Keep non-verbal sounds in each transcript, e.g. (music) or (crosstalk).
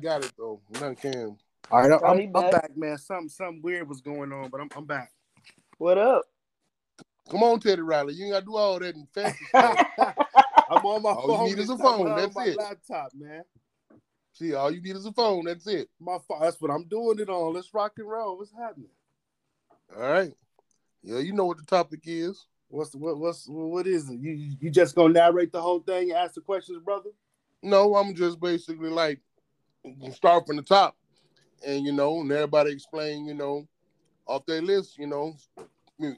Got it though. None can. All right, I'm, he I'm back. back, man. Something something weird was going on, but I'm I'm back. What up? Come on, Teddy Riley. You ain't gotta do all that in (laughs) fancy I'm on my All you need is a phone, not on that's my it. Laptop, man. See, all you need is a phone. That's it. My phone. That's what I'm doing it on. Let's rock and roll. What's happening? All right. Yeah, you know what the topic is. What's what what's what is it? You you just gonna narrate the whole thing? Ask the questions, brother. No, I'm just basically like start from the top, and you know, and everybody explain, you know, off their list. You know,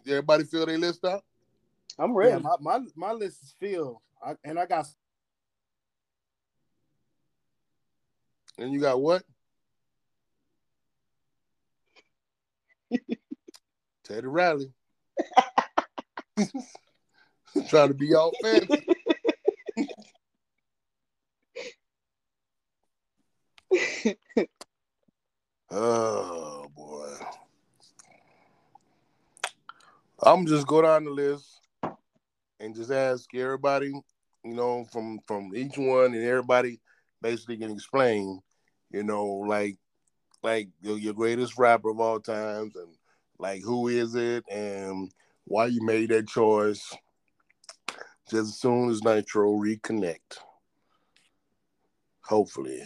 everybody fill their list out. I'm ready. Yeah, my, my my list is filled, I, and I got And you got what? (laughs) Teddy Riley. (laughs) Trying to be all fancy. Oh boy. I'm just go down the list and just ask everybody, you know, from from each one and everybody basically can explain, you know, like like your, your greatest rapper of all times and like who is it and why you made that choice. Just as soon as Nitro reconnect. Hopefully.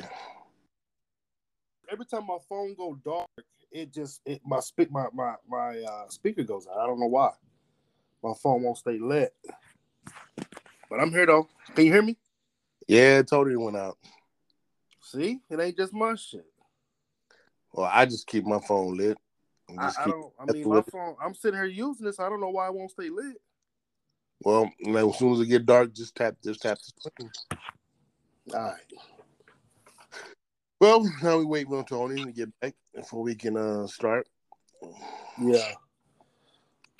Every time my phone go dark, it just it my speak my my my uh, speaker goes out. I don't know why. My phone won't stay lit. But I'm here though. Can you hear me? Yeah, it totally went out. See, it ain't just my shit. Well, I just keep my phone lit. I, I don't. I mean, my phone. I'm sitting here using this. I don't know why it won't stay lit. Well, like, as soon as it get dark, just tap, just tap the screen. All right. Well, now we wait on Tony to get back before we can uh start. Yeah.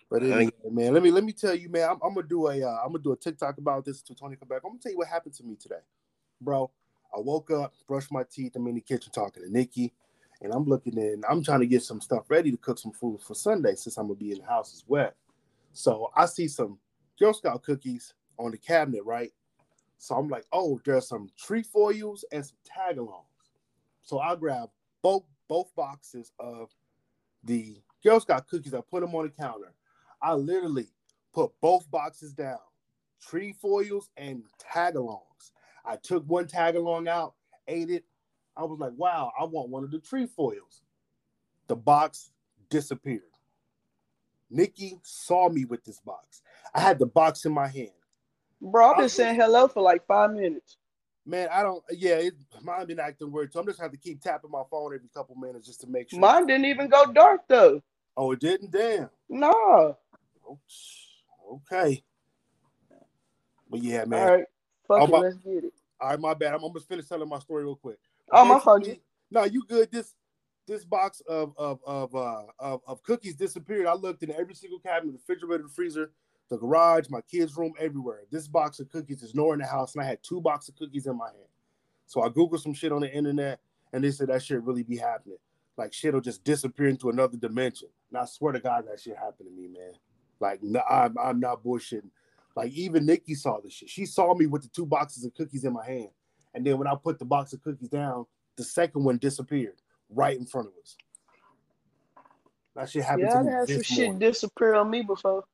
But anyway, man, let me let me tell you, man. I'm, I'm gonna do a uh, I'm gonna do a TikTok about this until Tony come back. I'm gonna tell you what happened to me today, bro. I woke up, brushed my teeth. I'm in the kitchen talking to Nikki, and I'm looking in. I'm trying to get some stuff ready to cook some food for Sunday since I'm gonna be in the house as well. So I see some Girl Scout cookies on the cabinet, right? So I'm like, oh, there's some trefoils and some tagalongs. So I grab both both boxes of the Girl Scout cookies. I put them on the counter. I literally put both boxes down, trefoils and tagalongs. I took one tagalong out, ate it. I was like, wow, I want one of the trefoils. The box disappeared. Nikki saw me with this box. I had the box in my hand. Bro, I've been saying hello for like five minutes. Man, I don't. Yeah, it, mine been acting weird, so I'm just gonna have to keep tapping my phone every couple minutes just to make sure. Mine didn't even go dark though. Oh, it didn't. Damn. No. Okay. But yeah, man. All right. Fuck Oh, it, my- let's get it. All right, my bad. I'm almost finished telling my story real quick. Oh, my fault. No, you good. This this box of of of uh of, of cookies disappeared. I looked in every single cabinet, the refrigerator, the freezer, the garage, my kids' room, everywhere. This box of cookies is nowhere in the house, and I had two boxes of cookies in my hand. So I googled some shit on the internet, and they said that shit really be happening. Like shit will just disappear into another dimension. And I swear to God, that shit happened to me, man. Like no, I'm I'm not bullshitting. Like even Nikki saw this shit. She saw me with the two boxes of cookies in my hand, and then when I put the box of cookies down, the second one disappeared right in front of us. That shit happened Yeah, I to me had some shit morning. disappear on me before.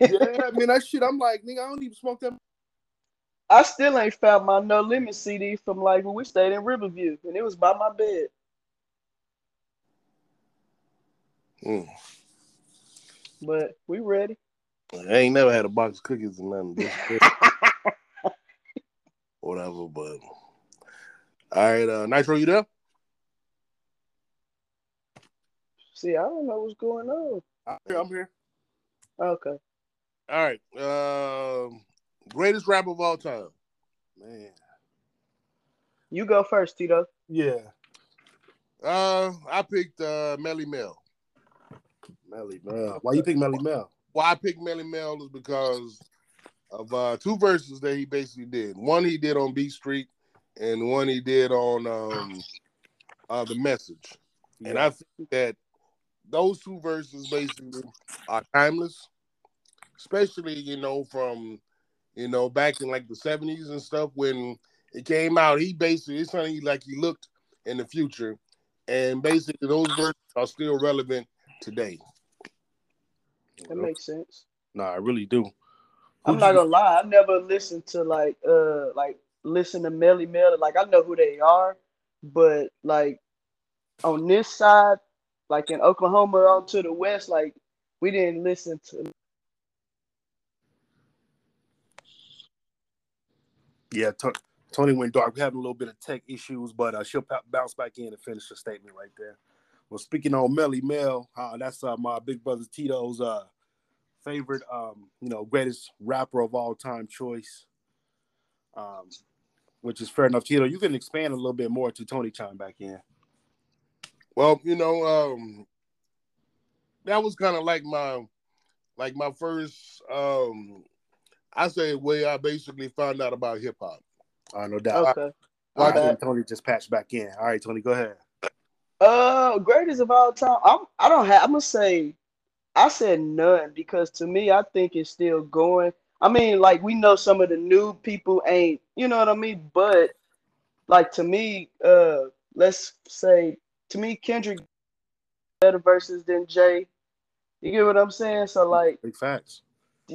yeah, (laughs) I mean that shit. I'm like, nigga, I don't even smoke that. I still ain't found my No Limit CD from like when we stayed in Riverview, and it was by my bed. Mm. But we ready. I ain't never had a box of cookies and nothing. (laughs) Whatever, but all right, uh, Nitro, you there? See, I don't know what's going on. I'm here. Okay. All right, um, greatest rapper of all time. Man, You go first, Tito. yeah, Uh, I picked uh Melle Mel. Melle Mel. Why you pick Melle Mel? Why I picked Melle Mel is because of uh two verses that he basically did. One he did on Beat Street, and one he did on um uh the Message. And I think that those two verses basically are timeless, especially you know from you know back in like the seventies and stuff when it came out. He basically it's something like he looked in the future, and basically those verses are still relevant today. That makes sense. Nah, I really do. I'm not gonna lie, I never listened to like uh like listen to Melle Mel. Like I know who they are, but like on this side, like in Oklahoma on to the west, like we didn't listen to Yeah, T- Tony went dark. We're having a little bit of tech issues, but uh, she'll bounce back in and finish the statement right there. Well, speaking on Melle Mel, uh, that's uh, my big brother Tito's uh, favorite, um, you know, greatest rapper of all time choice. Um, which is fair enough. Tito, you can expand a little bit more to Tony chime back in. Well, you know, um, that was kind of like my, like my first, um, I say way I basically found out about hip hop. Uh, no doubt. Okay. All right, Tony just patched back in. All right, Tony, go ahead. Uh, greatest of all time. I'm. I don't have. I'm gonna say. I said none because to me, I think it's still going. I mean, like we know some of the new people ain't. You know what I mean? But like to me, uh, let's say to me, Kendrick better verses than Jay. You get what I'm saying? So like, big facts.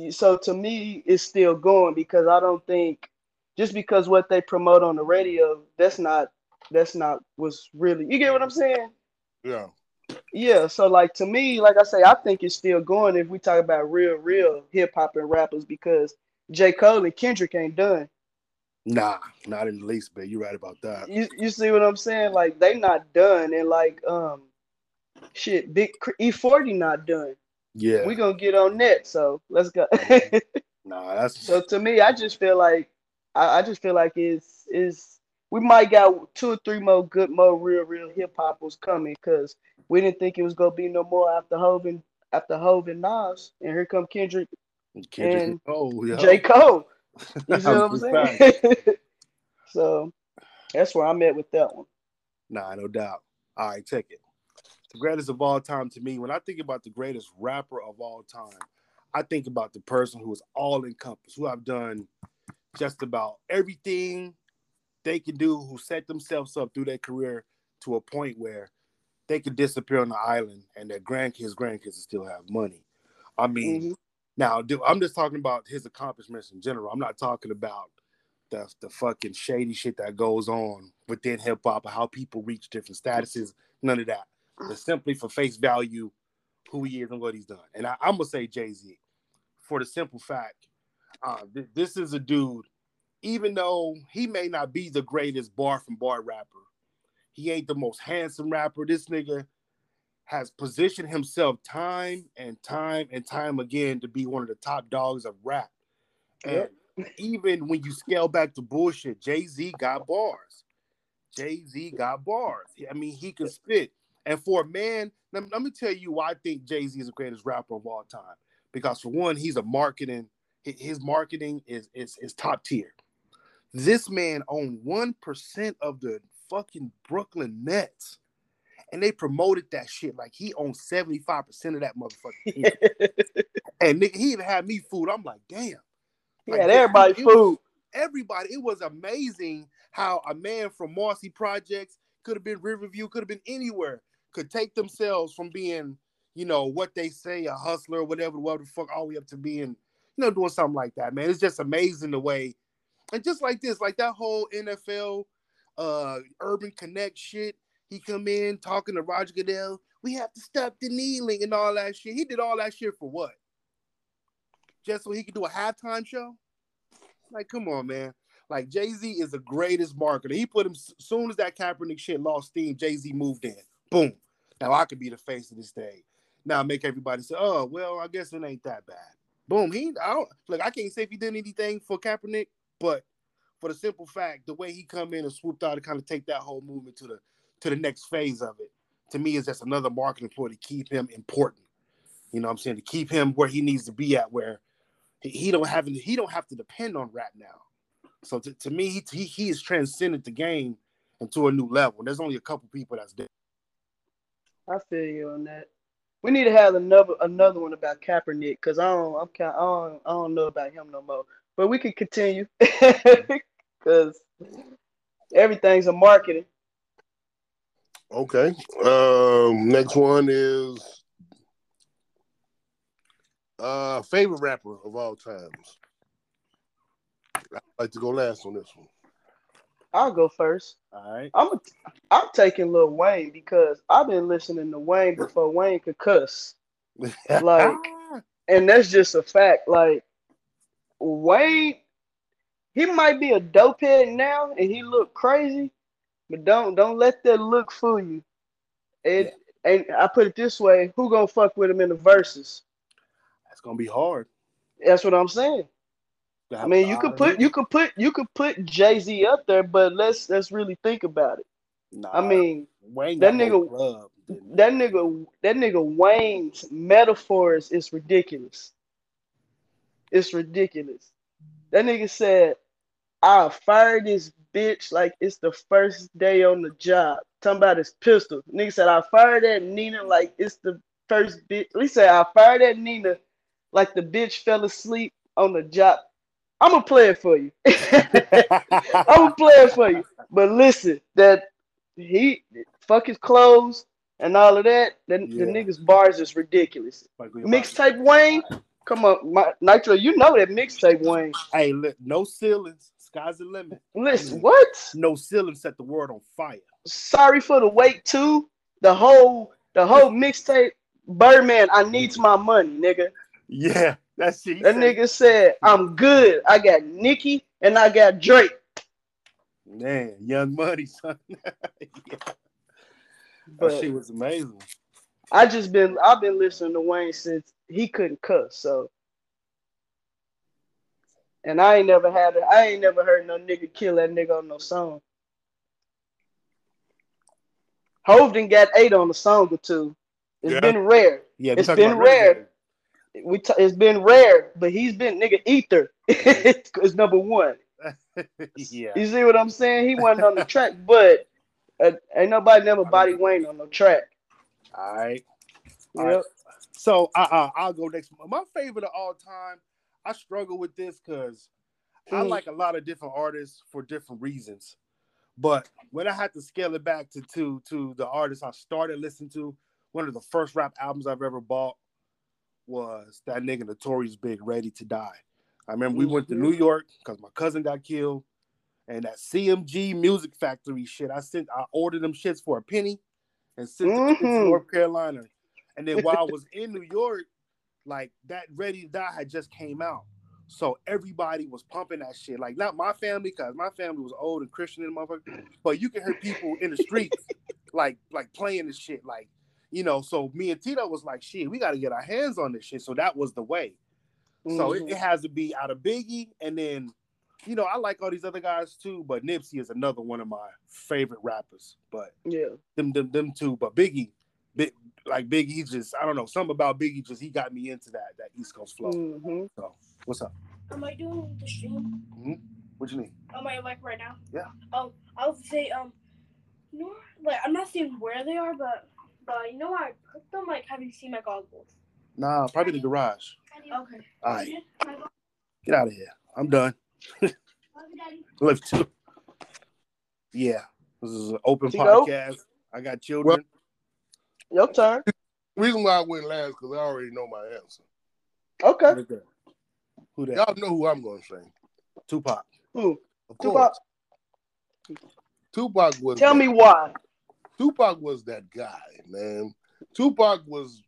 So to me, it's still going because I don't think just because what they promote on the radio, that's not that's not what's really you get what I'm saying? Yeah. Yeah. So like to me, like I say, I think it's still going if we talk about real, real hip hop and rappers because J. Cole and Kendrick ain't done. Nah, not in the least bit. You're right about that. You you see what I'm saying? Like they not done and like um shit, big E40 not done. Yeah. We gonna get on net, so let's go. (laughs) nah, that's so to me, I just feel like I, I just feel like it's is we might got two or three more good, more real, real hip hoppers coming because we didn't think it was gonna be no more after Hovind, after Hov and Nas, and here come Kendrick, Kendrick and Cole, yeah. J Cole. You (laughs) see what I'm saying? (laughs) so that's where I'm at with that one. Nah, no doubt. All right, take it. The greatest of all time to me, when I think about the greatest rapper of all time, I think about the person who is all encompassed, who I've done just about everything they can do, who set themselves up through their career to a point where they could disappear on the island and their grandkids, grandkids still have money. I mean, mm-hmm. Now I'm just talking about his accomplishments in general. I'm not talking about the the fucking shady shit that goes on within hip hop, or how people reach different statuses. None of that. It's simply for face value, who he is and what he's done. And I, am gonna say Jay Z, for the simple fact, uh, th- this is a dude. Even though he may not be the greatest bar from bar rapper, he ain't the most handsome rapper. This nigga has positioned himself time and time and time again to be one of the top dogs of rap. And yep. even when you scale back to bullshit, Jay Z got bars. Jay Z got bars. I mean, he can spit. And for a man, let, let me tell you why I think Jay Z is the greatest rapper of all time. Because for one, he's a marketing, his marketing is is, is top tier. This man owned one percent of the fucking Brooklyn Nets. And they promoted that shit like he owned 75% of that motherfucker. (laughs) and nigga, he even had me food. I'm like, damn. Like, yeah, everybody food. Was, everybody. It was amazing how a man from Marcy Projects could have been Riverview, could have been anywhere, could take themselves from being, you know, what they say, a hustler, whatever, whatever the fuck, all the way up to being, you know, doing something like that, man. It's just amazing the way, and just like this, like that whole NFL uh Urban Connect shit. He come in talking to Roger Goodell. We have to stop the kneeling and all that shit. He did all that shit for what? Just so he could do a halftime show? Like, come on, man. Like Jay Z is the greatest marketer. He put him as soon as that Kaepernick shit lost steam. Jay Z moved in. Boom. Now I could be the face of this thing. Now make everybody say, "Oh, well, I guess it ain't that bad." Boom. He, I don't look. I can't say if he did anything for Kaepernick, but for the simple fact, the way he come in and swooped out to kind of take that whole movement to the to the next phase of it, to me is just another marketing ploy to keep him important. You know what I'm saying? To keep him where he needs to be at, where he, don't have he don't have to depend on rap now. So to, to me, he, he he has transcended the game into a new level. There's only a couple people that's there. I feel you on that. We need to have another another one about Kaepernick because I don't I'm kind I don't I don't know about him no more. But we can continue (laughs) because everything's a marketing. Okay. Um, next one is uh favorite rapper of all times. I'd like to go last on this one. I'll go first. All right. I'm a, I'm taking Lil Wayne because I've been listening to Wayne before Wayne could cuss. (laughs) Like, and that's just a fact. Like Wayne, he might be a dope head now and he look crazy, but don't don't let that look fool you. And and I put it this way, who gonna fuck with him in the verses? That's gonna be hard. That's what I'm saying. I mean, you could put you could put you could put Jay Z up there, but let's let's really think about it. Nah, I mean, Wayne that nigga- club. that nigga that nigga Wayne's metaphors is ridiculous. It's ridiculous. That nigga said, I'll fire this bitch like it's the first day on the job. Talking about his pistol. Nigga said, I fired fire that Nina like it's the first bitch. He said, I fired fire that Nina like the bitch fell asleep on the job. I'm gonna play it for you. (laughs) I'm gonna play it for you. But listen, that he fuck his clothes and all of that. Then Yeah. the niggas bars is ridiculous. Like we about- Mixtape Wayne, come on, my, Nitro. You know that mixtape Wayne. Hey, look, no ceilings. Sky's the limit. Listen, what? No ceilings set the world on fire. Sorry for the wait too. The whole the whole mixtape. Birdman, I needs my money, nigga. Yeah, that's it. That said- nigga said, I'm good. I got Nicki and I got Drake. Man, Young Money, son. (laughs) yeah. That But shit was amazing. I just been I've been listening to Wayne since he couldn't cuss, so and I ain't never had it, I ain't never heard no nigga kill that nigga on no song. Hove done got eight on a song or two. It's Yeah. been rare. Yeah, it's been rare. We t- it's been rare, but he's been nigga ether. (laughs) it's number one. (laughs) Yeah. You see what I'm saying? He wasn't on the track, but uh, ain't nobody never body Wayne on no track. All right. You All know? right. So uh, uh, I'll go next. My favorite of all time. I struggle with this because I Mm. like a lot of different artists for different reasons. But when I had to scale it back to to to the artists I started listening to, one of the first rap albums I've ever bought was that nigga Notorious Big, Ready to Die. I remember we went to. New York because my cousin got killed, and that CMG Music Factory shit. I sent, I ordered them shits for a penny, and sent them shits to. North Carolina. And then while I was in New York, like that Ready to Die had just came out. So everybody was pumping that shit. Like not my family, cause my family was old and Christian and motherfucker. But you can hear people in the streets (laughs) like like playing this shit. Like, you know, so me and Tito was like, shit, we gotta get our hands on this shit. So that was the way. So it, Mhm. it has to be out of Biggie, and then, you know, I like all these other guys too, but Nipsey is another one of my favorite rappers. But yeah. them, them, them two. But Biggie, big, like Biggie, he's just I don't know something about Biggie. Just he got me into that that East Coast flow. hmm So what's up? Am I doing the stream? What you need? Am I like right now? Yeah. Um, I would say um, no, like I'm not saying where they are, but but you know where I put them. Like, have you seen my goggles? Nah, probably the garage. Okay. All right, get out of here. I'm done. Daddy. (laughs) Left two. Yeah, this is an open Tito? podcast. I got children. Your turn. Reason why I went last because I already know my answer. Okay. Who that? Y'all know who I'm gonna say. Tupac. Who? Of Tupac. course. Tupac was Tell that- me why. Tupac was that guy, man. Tupac was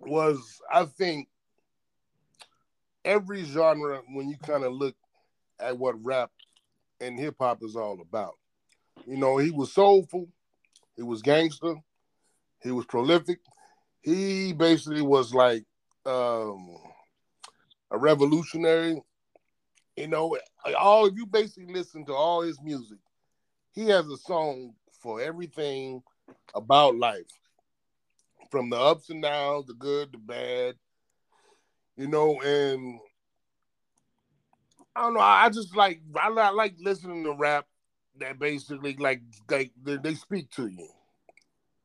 was I think every genre when you kind of look at what rap and hip hop is all about. You know, he was soulful, he was gangster, he was prolific. He basically was like um a revolutionary. You know, all if you basically listen to all his music, he has a song for everything about life. From the ups and downs the good the bad. You know and i don't know i just like i, like listening to rap that basically like they they, they speak to you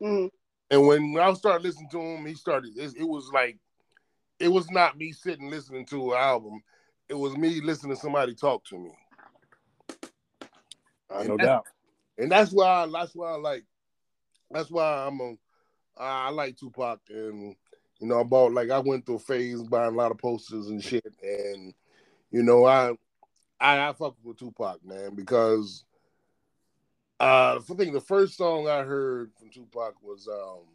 Mm. and when i started listening to him he started it, it was like it was not me sitting listening to an album it was me listening to somebody talk to me Uh, no doubt. and that's why that's why I like that's why I'm a I like Tupac and you know I bought like I went through a phase buying a lot of posters and shit and you know I I, I fuck with Tupac man because uh I think the first song I heard from Tupac was um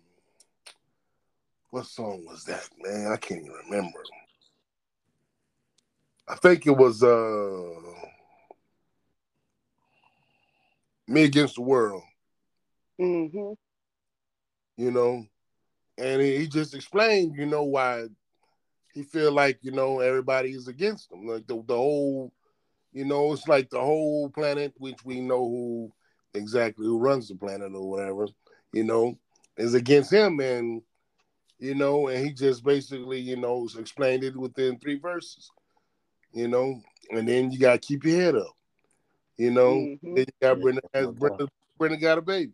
what song was that man? I can't even remember. I think it was uh Me Against the World. Mm-hmm. you know, and he, he just explained, you know, why he feel like you know everybody is against him, like the the whole, you know, it's like the whole planet, which we know who exactly who runs the planet or whatever, you know, is against him, and you know, and he just basically, you know, explained it within three verses, you know, and then you gotta keep your head up, you know. Mhm. Then you got Yeah, Brenda, has. Brenda, Brenda got a baby,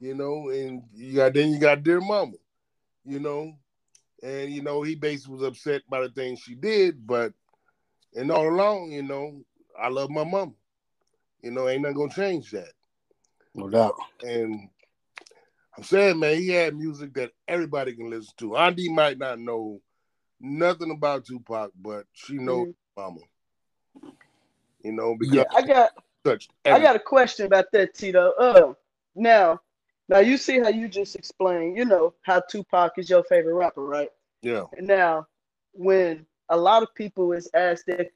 you know, and you got then you got dear mama, you know, and you know he basically was upset by the things she did, but and all along, you know, I love my mama, you know, ain't nothing gonna change that, No doubt. and I'm saying, man, he had music that everybody can listen to. Andy might not know nothing about Tupac, but she knows mama, you know, because Yeah. I got he touched. I got a question about that, Tito. Uh, now, now you see how you just explained, you know, how Tupac is your favorite rapper, right? yeah. And now, when a lot of people is asked if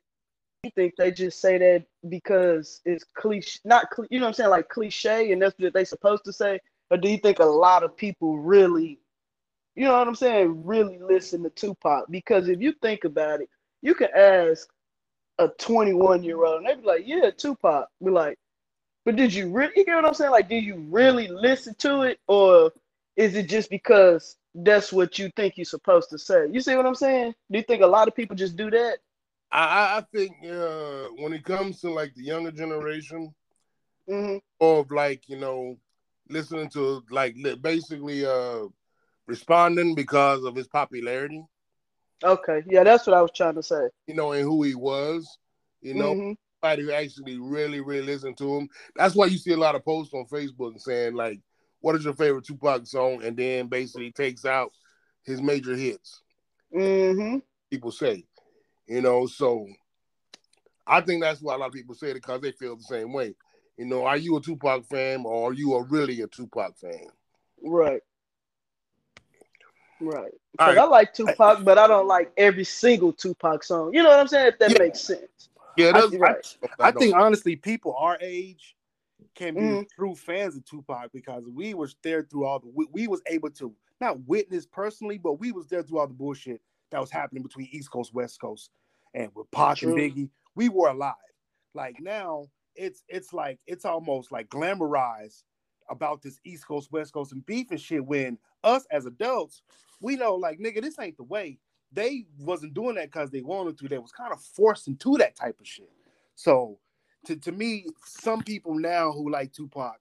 you think they just say that because it's cliche, not you know what I'm saying, like cliche, and that's what they supposed to say, or do you think a lot of people really, you know what I'm saying, really listen to Tupac? Because if you think about it, you can ask a 21 year old, and they'd be like, "Yeah, Tupac." Be like, "But did you really?" You get what I'm saying? Like, do you really listen to it, or is it just because that's what you think you're supposed to say? You see what I'm saying? Do you think a lot of people just do that? I, I- think uh, when it comes to like the younger generation, hmm of like you know listening to like li- basically uh responding because of his popularity. Okay, yeah, that's what I was trying to say. you know and who he was you know? Mhm. somebody who actually really really listened to him. That's why you see a lot of posts on facebook saying like what is your favorite tupac song? And then basically takes out his major hits. Mhm. people say you know so i think that's why a lot of people say it because they feel the same way you know are you a tupac fan or are you a really a tupac fan Right. Right. All 'Cause right. I like Tupac, but I don't like every single Tupac song. You know what I'm saying? If that Yeah. makes sense. yeah I, that's right. I think honestly, people our age can be Mhm. true fans of Tupac because we was there through all the we, we was able to not witness personally, but we was there through all the bullshit that was happening between East Coast, West Coast, and with Pac True. and Biggie. We were alive. Like now, it's it's like it's almost like glamorized about this East Coast, West Coast, and beef and shit. When us as adults, we know like nigga, this ain't the way. They wasn't doing that because they wanted to. They was kind of forced into that type of shit. So to, to me, some people now who like Tupac,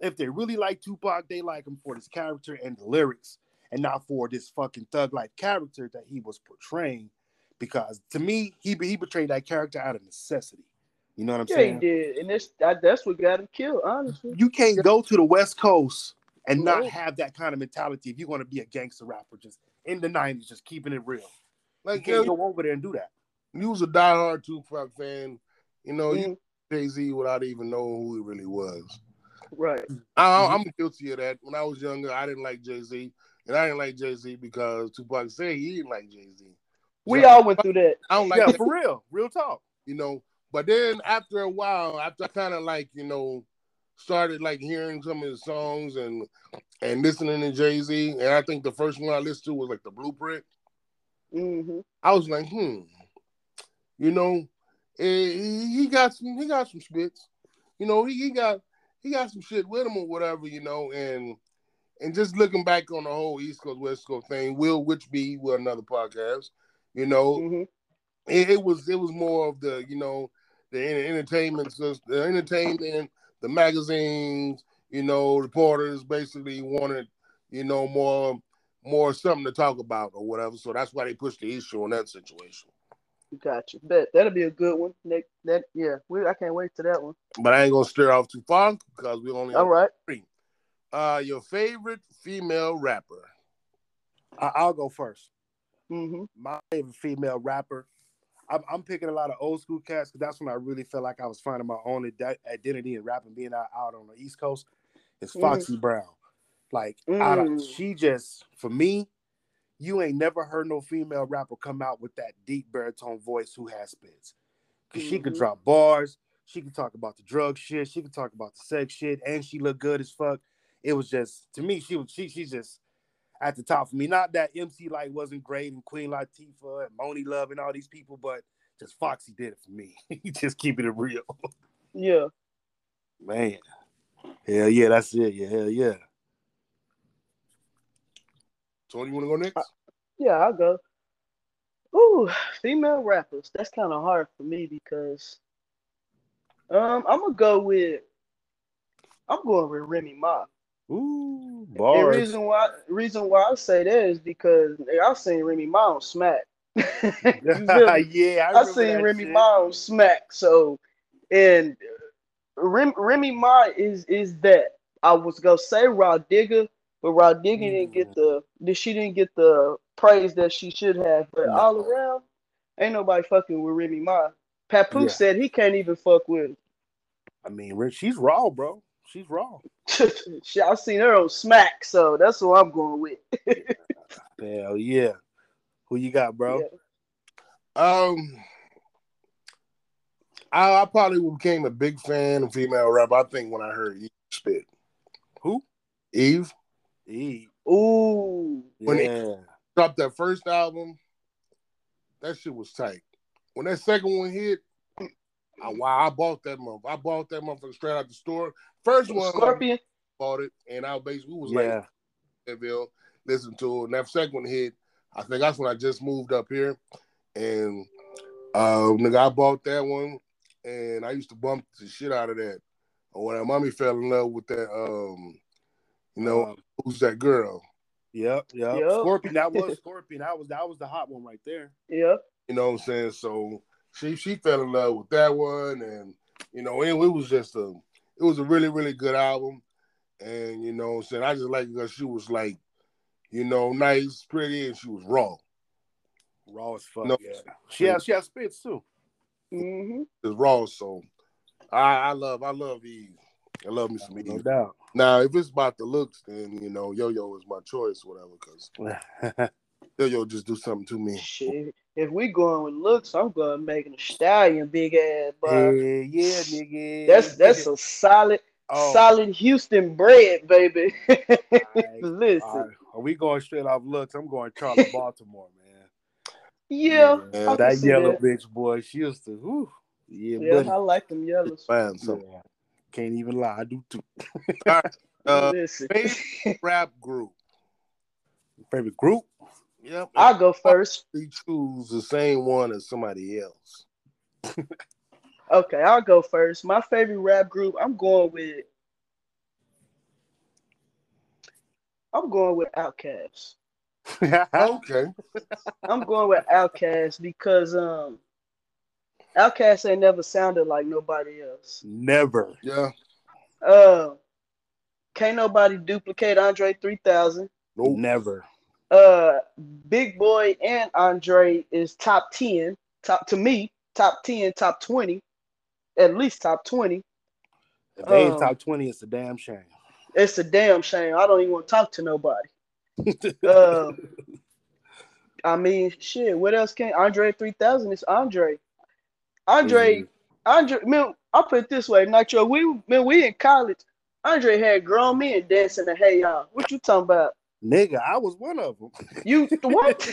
if they really like Tupac, they like him for his character and the lyrics, and not for this fucking thug like character that he was portraying. Because to me, he he portrayed that character out of necessity. You know what I'm saying? Yeah, he did, and that's that's what got him killed. Honestly. You can't go to the West Coast and not No. have that kind of mentality if you're going to be a gangster rapper, just in the '90s, just keeping it real. You like can't go over there and do that. you was a diehard Tupac fan, you know, you Mhm. Jay Z without even knowing who he really was. Right. I, I'm guilty of that. When I was younger, I didn't like Jay Z, and I didn't like Jay Z because Tupac said he didn't like Jay Z. We all went through that. I don't like yeah, that, for real, real talk. you know. But then after a while, after I kind of like you know started like hearing some of his songs and and listening to Jay Z, and I think the first one I listened to was like the Blueprint. hmm I was like, hmm, you know, eh, he he got some, he got some spits, you know, he, he got he got some shit with him or whatever, you know, and and just looking back on the whole East Coast West Coast thing, will which be with another podcast, you know, hmm it, it was it was more of the you know the entertainment, the entertainment, the magazines, you know, reporters basically wanted you know more more something to talk about or whatever, so that's why they pushed the issue on that situation. Gotcha. Bet that'll be a good one. That, that yeah, we I can't wait to that one. But I ain't gonna stir off too far because we only all right. three. Uh, your favorite female rapper? I, I'll go first. Mm-hmm. My favorite female rapper. I'm, I'm picking a lot of old school cats because that's when I really felt like I was finding my own ide- identity in rapping, being out, out on the East Coast. It's Mhm. Foxy Brown. Like, Mm. she just, for me, you ain't never heard no female rapper come out with that deep baritone voice who has spits. Because she could Mhm. drop bars, she could talk about the drug shit, she could talk about the sex shit, and she looked good as fuck. It was just, to me, she was, she, she's just at the top for me. Not that MC Lyte wasn't great and Queen Latifah and Monie Love and all these people, but just Foxy did it for me. (laughs) just keeping it real. Yeah. Man. Hell yeah, that's it. Yeah, hell yeah. Tony, you want to go next? Yeah, I'll go. Ooh, female rappers. That's kind of hard for me because um I'm gonna go with I'm going with Remy Ma. Ooh, The reason why reason why I say that is because I've seen Remy Ma on Smack. (laughs) You feel me? (laughs) yeah, I, I seen Remy shit. Ma on Smack. So, and uh, Rem, Remy Ma is is that I was gonna say Rah Digga, but Rah Digga didn't get the, mm. the she didn't get the praise that she should have. But No. all around, ain't nobody fucking with Remy Ma. Papoose Yeah. said he can't even fuck with I mean, she's raw, bro. She's raw. her. (laughs) Shit, I seen her on Smack, so that's what I'm going with. (laughs) Hell yeah. Who you got, bro? Yeah. Um, I, I probably became a big fan of female rap. I think when I heard Eve spit. Who? Eve Eve. Ooh, When it- Yeah. dropped that first album. That shit was tight. When that second one hit, I, wow, I bought that month. I bought that motherfucker straight out the store. First one, Scorpion. bought it, and I basically was yeah. like, Fayetteville, listen to it. And that second one hit, I think that's when I just moved up here. And uh nigga, I bought that one and I used to bump the shit out of that. And when my mommy fell in love with that um, you know, Um, who's that girl? Yep, yep. Yep. Scorpion. That was (laughs) Scorpion. That was that was the hot one right there. Yep. You know what I'm saying? So she she fell in love with that one and you know, it, it was just a it was a really, really good album. And you know what I'm saying? I just like because she was like, you know, nice, pretty, and she was raw. Raw as fuck. No. Yeah. She has she has spits too. Mm hmm is raw. So I, I love I love Eve. I love me some No Eve. doubt. Now if it's about the looks, then you know Yo Yo is my choice, whatever. Because (laughs) Yo Yo just do something to me. Shit. If we going with looks, I'm going Megan Thee Stallion, big ass, but Hell yeah, nigga. that's that's a solid, Oh. solid Houston bread, baby. Alright, (laughs) Listen, All right. Are we going straight off looks? I'm going Charlotte (laughs) Baltimore, man. yeah, Yeah, I that yellow that. bitch boy, she used to. Whew, yeah, yeah, buddy. I like them yellows. Find something. Yeah. Can't even lie. I do too. All right, Uh, Listen, favorite (laughs) rap group. Favorite group? Yep. I'll go first. They choose the same one as somebody else. Okay, I'll go first. My favorite rap group, I'm going with. I'm going with Outkast. (laughs) Okay. I'm going with Outkast because um, Outkast ain't never sounded like nobody else. Never. Yeah. Uh, can't nobody duplicate Andre 3000. Nope. Never. Uh, Big Boi and Andre is top 10, top to me, top 10, top 20, at least top 20. If they ain't Um, top 20, it's a damn shame. It's a damn shame. I don't even want to talk to nobody. (laughs) Uh, I mean, shit. What else can Andre 3000 is Andre? Andre, Mhm. Andre, man, I put it this way, Nitro. We man, we in college. Andre had grown men dancing to Hey Y'all. What you talking about? Nigga, I was one of them. You (laughs) what?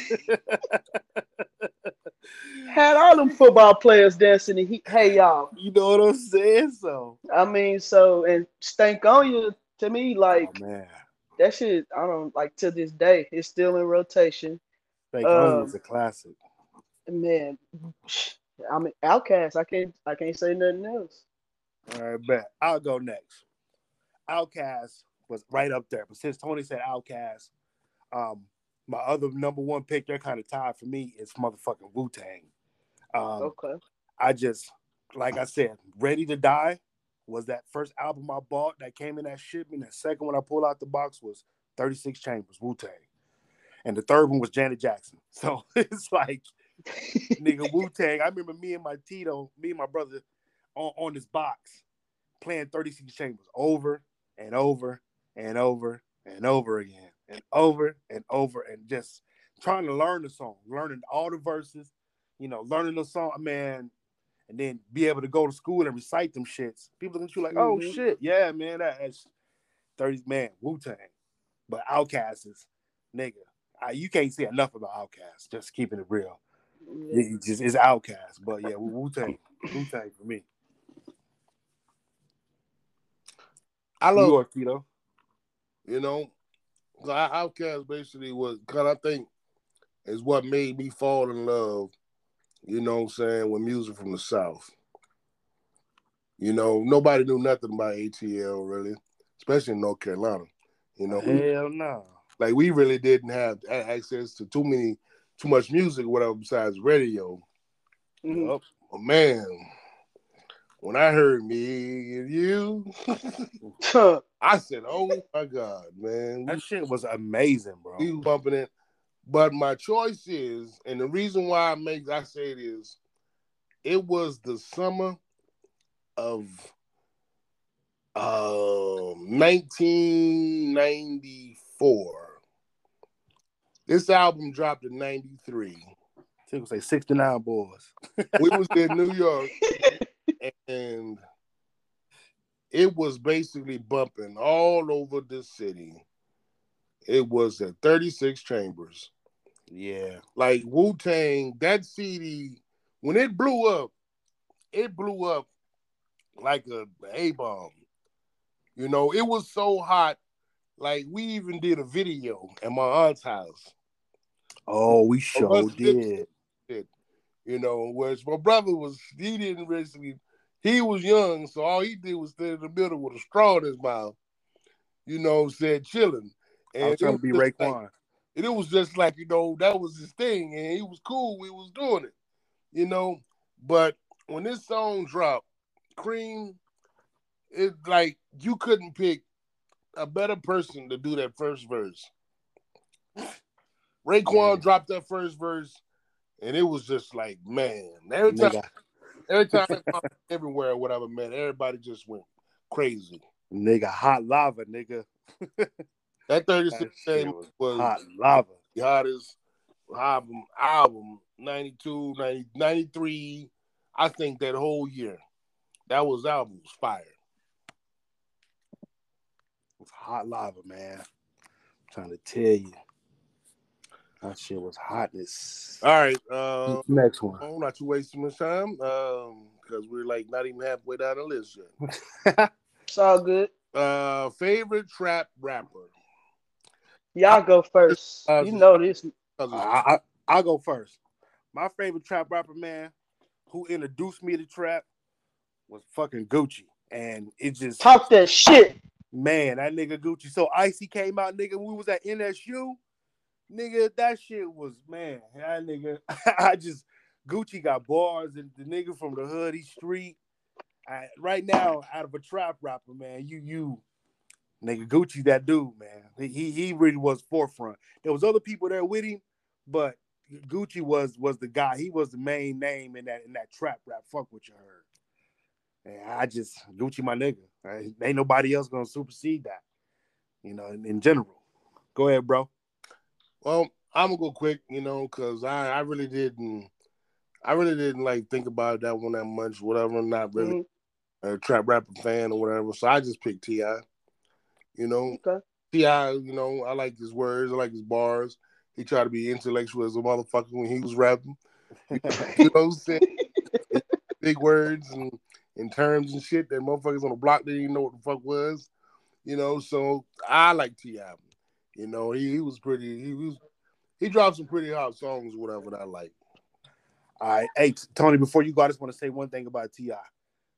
had all them football players dancing to he- Hey Y'all. you know what I'm saying? So, I mean, so and Stankonia to me like oh, man. that shit. I don't like to this day. It's still in rotation. Um, um, is a classic. Man, I mean, Outkast. I can't. I can't say nothing else. All right, bet. I'll go next. Outkast was right up there, but since Tony said Outkast, um, my other number one pick, they're kind of tied for me, is motherfucking Wu Tang. Um, Okay. I just, like I said, Ready to Die was that first album I bought that came in that shipment. The second one I pulled out the box was 36 Chambers, Wu Tang. And the third one was Janet Jackson. (laughs) So it's like, nigga, (laughs) Wu Tang. I remember me and my Tito, me and my brother on, on this box playing 36 Chambers over and over and over and over again and over and over and just trying to learn the song, learning all the verses, you know, learning the song, man, and then be able to go to school and recite them shits. People look at you like, oh Mhm. shit, yeah, man, that- that's 30s, man, Wu Tang. But Outkast is, nigga, I, you can't say enough about Outkast. Just keeping it real. Yeah. It just it's Outkast, but yeah, Wu Tang, Wu Tang for me. I love Yours, Tito. You know, 'Cause I- Outkast basically was kind of think is what made me fall in love. You know, what I'm saying with music from the South. You know, nobody knew nothing about ATL really, especially in North Carolina. You know, Hell no. like we really didn't have access to too many, too much music, whatever besides radio. Mhm. Yup. But man, when I heard me and you, (laughs) I said, "Oh my God, man!" That shit was amazing, bro. He was bumping it. But my choice is, and the reason why I make I say it is, it was the summer of uh, 1994. This album dropped in 93. She was like 69 boys. We was in New York and it was basically bumping all over the city. It was at 36 chambers. Yeah. like Wu Tang, that CD, when it blew up, it blew up like a A bomb. You know, it was so hot. Like we even did a video at my aunt's house. Oh, we sure did. You know, whereas my brother was he didn't really he was young, so all he did was stand in the middle with a straw in his mouth. You know, said chilling. I was trying to be Raekwon. like- and it was just like you know that was his thing, and he was cool. We was doing it, you know. But when this song dropped, Cream, it like you couldn't pick a better person to do that first verse. Raekwon Yeah. dropped that first verse, and it was just like, man, every time, nigga, every time, (laughs) everywhere, whatever, man, everybody just went crazy. nigga, hot lava, nigga. (laughs) That 36 That was was hot lava. the hottest album, album 92, 90, 93. I think that whole year. That was album was fire. It was hot lava, man. I'm trying to tell you. That shit was hotness. All right. Uh, Next one. oh, not to waste too wasting much time. Um, because we're like not even halfway down the list yet. (laughs) It's all good. Uh favorite trap rapper. Y'all go first. Uh, You know this. 'Cause I, I, I'll go first. My favorite trap rapper, man, who introduced me to trap was fucking Gucci. And it just, Talk that shit. man, that nigga Gucci. So Icy came out, nigga. We was at NSU. Nigga, that shit was, man, that nigga, (laughs) I just, Gucci got bars and the nigga from the hood, street. I, right now, out of a trap rapper, man, you, you, nigga, Gucci, that dude, man. He, he really was forefront. There was other people there with him, but Gucci was was the guy. He was the main name in that in that trap rap. Fuck what you heard. And I just Gucci, my nigga. Right? Ain't nobody else gonna supersede that. You know, in, in general. Go ahead, bro. Well, I'm gonna go quick, you know, because I, I really didn't I really didn't like think about that one that much, whatever. I'm not really Mhm. a trap rapper fan or whatever. So I just picked T.I. You know, Okay. T.I., you know, I like his words, I like his bars. He tried to be intellectual as a motherfucker when he was rapping. (laughs) You know what I'm saying? Big words and, and terms and shit that motherfuckers on the block didn't even know what the fuck was. You know, so I like T.I. You know, he, he was pretty, he was, he dropped some pretty hot songs, whatever that I like. All right. Hey, Tony, before you go, I just want to say one thing about T.I.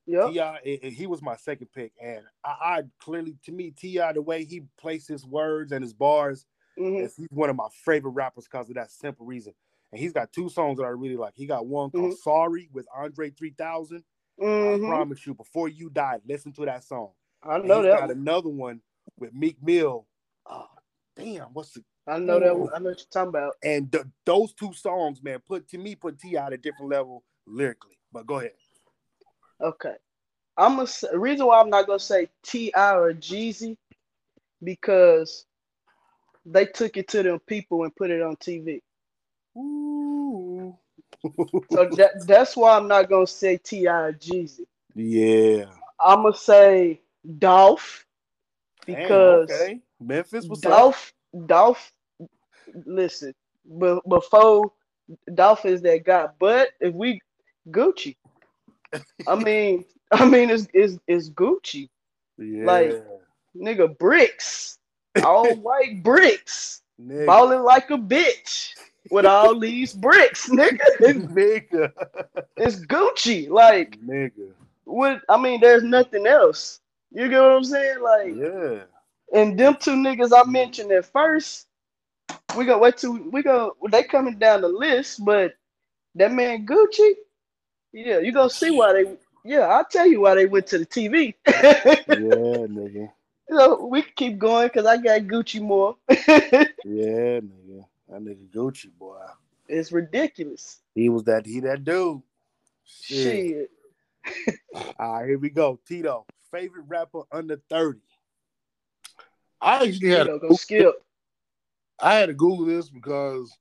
Yeah, Ti, he was my second pick, and I, I clearly, to me, Ti, the way he placed his words and his bars, mm-hmm. is he's one of my favorite rappers because of that simple reason. and he's got two songs that I really like. He got one called Mhm. "Sorry" with Andre 3000. Mhm. I promise you, before you die, listen to that song. I And know he's that. got one. another one with Meek Mill. Oh, damn, what's the I know that. I know what you're talking about. and th- those two songs, man, put to me put T at a different level lyrically. But go ahead. Okay. I'm the reason why I'm not gonna say T.I. or Jeezy because they took it to them people and put it on TV. Ooh. So that that's why I'm not gonna say T.I. or Jeezy. yeah. I'm gonna say Dolph because okay. Memphis was up. Dolph Dolph listen, be, before Dolph is that guy. But if we Gucci, I (laughs) mean, I mean, it's it's, it's Gucci, Yeah. like- nigga, bricks, all (laughs) white bricks, nigga. balling like a bitch with all (laughs) these bricks, nigga. It's, nigga. it's Gucci, like nigga. what? I mean, there's nothing else. You get what I'm saying? Like, Yeah. And them two niggas I mentioned at first, we gonna wait till we go. They coming down the list, but that man Gucci, yeah, you gonna see why they. Yeah, I'll tell you why they went to the TV. Yeah, (laughs) nigga. so we keep going because I got Gucci more. (laughs) Yeah, nigga. That nigga Gucci boy. it's ridiculous. He was that he that dude. Shit. (laughs) All right, here we go. Tito, favorite rapper under 30. I actually had know, go skip. I had to Google this because,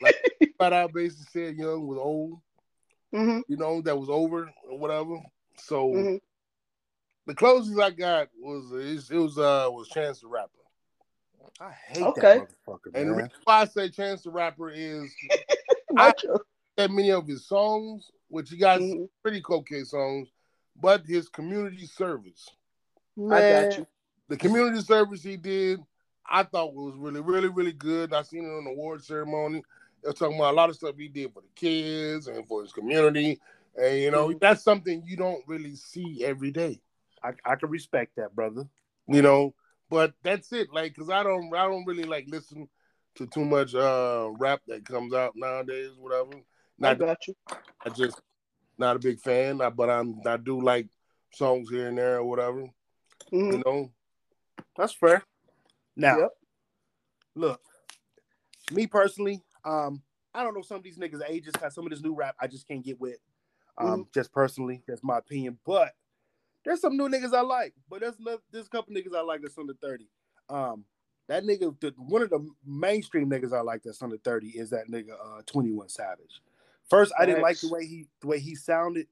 like, (laughs) but I basically said Young was old. hmm You know, that was over or whatever. So hmm the closest I got was it was uh was Chance the Rapper. I hate Okay. that motherfucker, And the reason why I say Chance the Rapper is (laughs) I that many of his songs, which he got Mhm. pretty cocaine songs, but his community service, I got you. The community service he did, I thought was really, really, really good. I seen it on the award ceremony. They're talking about a lot of stuff he did for the kids and for his community, and you know Mhm. that's something you don't really see every day. I, I can respect that, brother. you know. But that's it, like, cause I don't, I don't really like listen to too much uh rap that comes out nowadays, whatever. I Not, got you. I just not a big fan, but I'm, I do like songs here and there or whatever, Mhm. you know. That's fair. Now, Yep. look, me personally, um, I don't know some of these niggas' ages, cause some of this new rap I just can't get with. Um, just personally, that's my opinion. But there's some new niggas I like. But there's no, there's a couple niggas I like that's under 30. Um, that nigga, the, one of the mainstream niggas I like that's under 30 is that nigga uh 21 Savage. First, I didn't like the way he the way he sounded,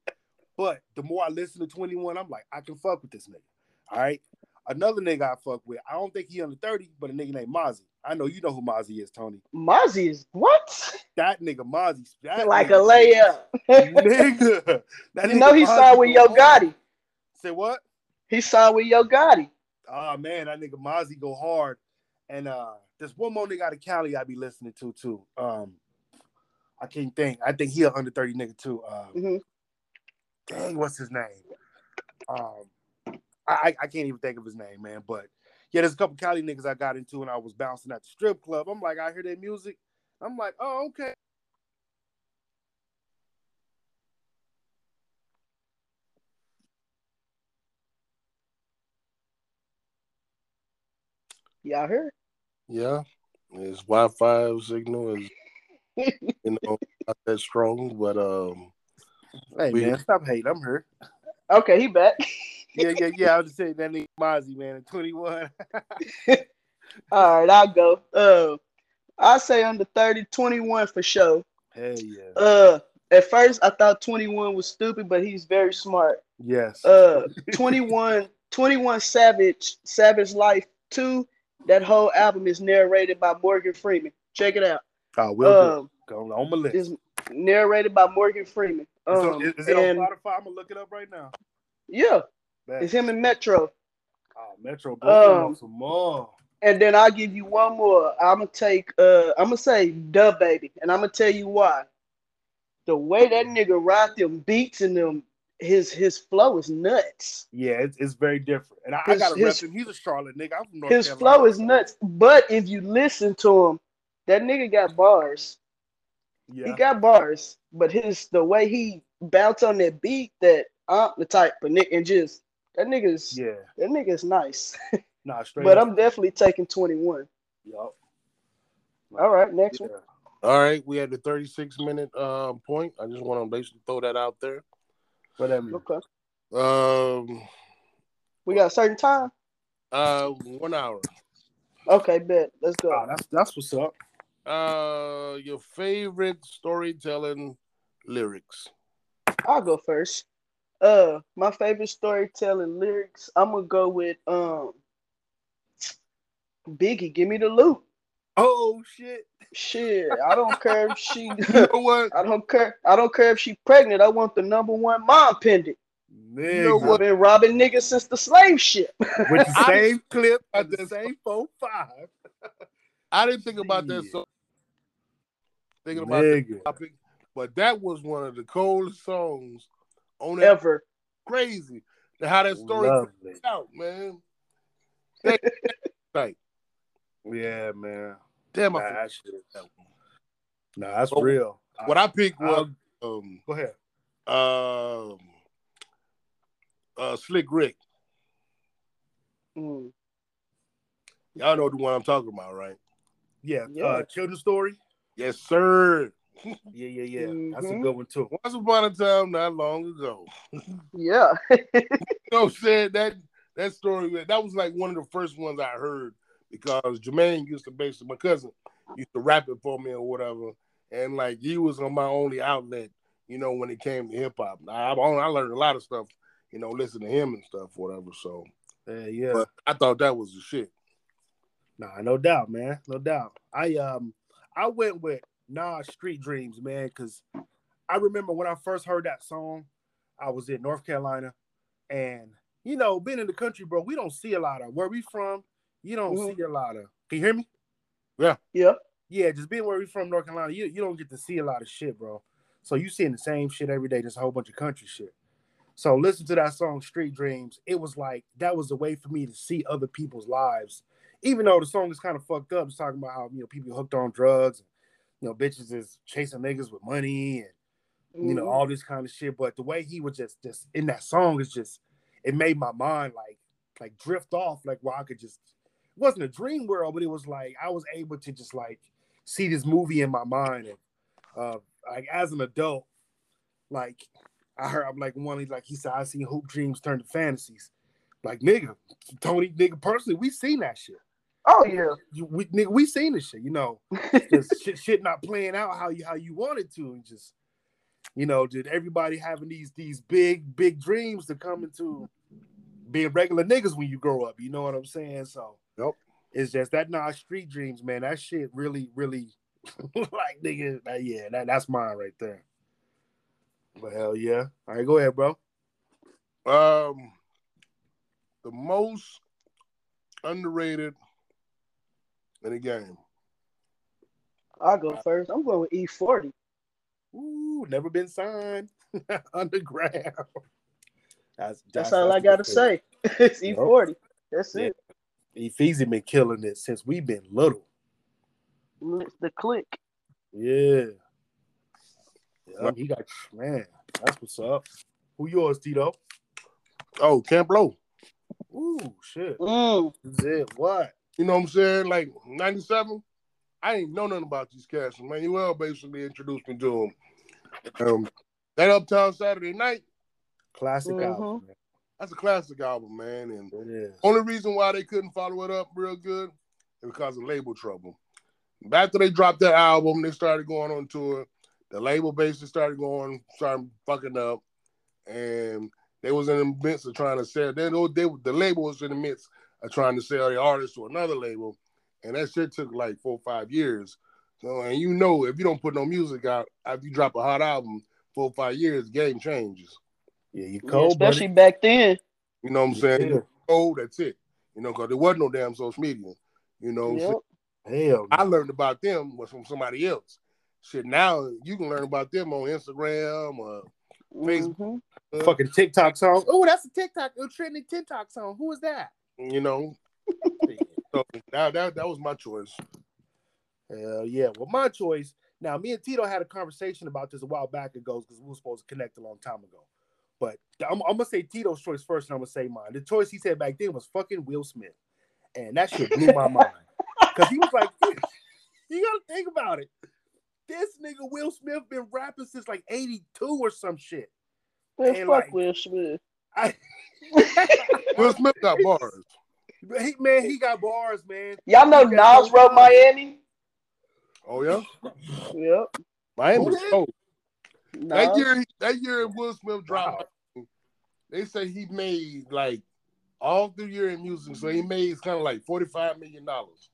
but the more I listen to 21, I'm like, I can fuck with this nigga. All right. Another nigga I fuck with, I don't think he under 30, but a nigga named Mozzy. I know you know who Mozzy is, Tony. Mozzy is what? That nigga Mozzy. That (laughs) like a layup. nigga. (laughs) That you know nigga he Mozzy signed with Yo. Gotti. Say what? He signed with Yo Gotti. Oh man, that nigga Mozzy go hard. And uh there's one more nigga out of Cali I be listening to too. Um I can't think. I think he a under 30 nigga too. Um Mhm. dang, what's his name? Um I, I I can't even think of his name, man. But yeah, there's a couple Cali niggas I got into and I was bouncing at the strip club. I'm like, I hear their music. I'm like, oh, okay. Y'all heard? Yeah, his Wi-Fi signal is, you know, (laughs) not that strong, but um, Hey We- man, stop hating. I'm here. Okay, he back. (laughs) Yeah, yeah, yeah. I was just saying that nigga Mozzy, man, at 21. (laughs) All right, I'll go. Uh, I say under 30, 21 for sure. Hell yeah. Uh, at first I thought 21 was stupid, but he's very smart. Yes. Uh, 21, (laughs) 21 Savage, Savage Life 2. That whole album is narrated by Morgan Freeman. Check it out. oh, will Um. Go on my list. it's narrated by Morgan Freeman. Is Um, it- is it and on Spotify? I'm gonna look it up right now. yeah, Bet. it's him and Metro. Oh, Metro Boomin Um, some more. And then I'll give you one more. I'm gonna take uh I'm gonna say DaBaby, and I'm gonna tell you why. The way that nigga ride them beats and them his his flow is nuts. Yeah, it's, it's very different. And I, I gotta his- rep him. He's a Charlotte nigga. I'm from North His Carolina. flow is nuts. But if you listen to him, that nigga got bars. Yeah. He got bars, but his the way he bounce on that beat, that I'm the type of nigga and just that nigga's yeah. that nigga's nice. (laughs) Nah, straight but up. I'm definitely taking 21. Yup. All right, next Yeah. one. All right, we had the 36 minute uh, point. I just want to basically throw that out there. What that mean? Okay. Um, We got a certain time. uh, one hour. Okay, bet. Let's go. Ah, that's that's what's up. Uh, your favorite storytelling lyrics. I'll go first. Uh, my favorite storytelling lyrics. I'm gonna go with um Biggie. Give me the loot. Oh shit. Shit, I don't (laughs) care if she. You know (laughs) what? I don't care. I don't care if she pregnant. I want the number one mom pendant. Nigga. know I've been robbing niggas since the slave ship. With the (laughs) same clip I at the same four five. I didn't think about that Shit. so thinking about the topic, but that was one of the coldest songs on that. Ever. Crazy how that story Lovely. out, man. (laughs) That- like, Yeah, man. damn, I Nah, forgot that one. Nah, that's Oh, real. What I picked was I'll- um go ahead. um uh Slick Rick. Mm. Y'all know the one I'm talking about, right? Yeah, Yeah. Uh, children's story. Yes, sir. (laughs) Yeah, yeah, yeah. That's a Mhm. good one too. Once upon a time, not long ago. (laughs) Yeah. (laughs) You know what I'm saying? That that story that was like one of the first ones I heard because Jermaine used to basically my cousin used to rap it for me or whatever, and like he was on my only outlet, you know, when it came to hip hop. I, I I learned a lot of stuff, you know, listening to him and stuff, whatever. So, Yeah, yeah. but I thought that was the shit. Nah, no doubt, man. No doubt. I um I went with Nas Street Dreams, man, because I remember when I first heard that song, I was in North Carolina. And you know, being in the country, bro, we don't see a lot of where we from, you don't Mhm. see a lot of can you hear me? yeah. Yeah, Yeah. just being where we from, North Carolina, you, you don't get to see a lot of shit, bro. So you seeing the same shit every day, just a whole bunch of country shit. So listen to that song Street Dreams. It was like that was a way for me to see other people's lives. Even though the song is kind of fucked up, it's talking about how you know people hooked on drugs, and, you know, bitches is chasing niggas with money and you know Mhm. all this kind of shit. But the way he was just just in that song is just it made my mind like like drift off, like where I could just it wasn't a dream world, but it was like I was able to just like see this movie in my mind and uh like as an adult, like I heard I'm like one like he said I seen hoop dreams turn to fantasies. Like nigga, Tony, nigga, personally, we seen that shit. Oh yeah. We nigga, we seen this shit, you know. (laughs) Shit, shit not playing out how you how you wanted to, and just you know, did everybody having these these big big dreams to come into being regular niggas when you grow up? You know what I'm saying? So, nope. It's just that nah street dreams, man. That shit really, really (laughs) like nigga. That, yeah, that, that's mine right there. But hell yeah. All right, go ahead, bro. Um, the most underrated in the game. I'll go first. I'm going with E E40. Ooh, never been signed. (laughs) Underground. That's That's all I gotta say. (laughs) it's E40. That's Yeah. it. Ephesians been killing it since we've been little. It's the click. Yeah. Yeah, he got man. That's what's up. Who yours, Tito? Oh, Camp Lo. Ooh, shit. Mm. Is it. What? You know what I'm saying? Like 97, I ain't know nothing about these cats. Manuel basically introduced me to them. Um, that Uptown Saturday Night, Classic Mhm. album. Man. that's a classic album, man. And only reason why they couldn't follow it up real good is because of label trouble. After they dropped that album, they started going on tour. The label basically started going, started fucking up, and they was in the midst of trying to sell. They, know they the label was in the midst of trying to sell the artist to another label, and that shit took like four or five years. So, and you know, if you don't put no music out if you drop a hot album, four or five years, game changes. Yeah, you Yeah, cold, especially buddy. back then. You know what I'm saying? Yeah. Oh, that's it. You know, because there was no damn social media. You know, what I'm saying? Yep. Hell, I learned about them was from somebody else. Shit, now you can learn about them on Instagram or Facebook. Mhm. fucking TikTok song. Oh, that's a TikTok, a trending TikTok song. Who is that? You know. (laughs) So that, that that was my choice. Hell yeah. Well, my choice, Now, me and Tito had a conversation about this a while back ago because we were supposed to connect a long time ago. But I'm, I'm gonna say Tito's choice first, and I'm gonna say mine. The choice he said back then was fucking Will Smith, and that shit blew my mind (laughs) because he was like, (laughs) you gotta think about it. This nigga Will Smith been rapping since like '82 or some shit. Man, And, fuck like- Will Smith. I, Will Smith got (laughs) bars. he, man, he got bars, man. Y'all know He got Nas wrote bars. Miami? Oh yeah, Yep. Miami. Who did? Oh, that Nas. year, that year Will Smith dropped. They say he made like all through year in music, so he made kind of like forty five million dollars.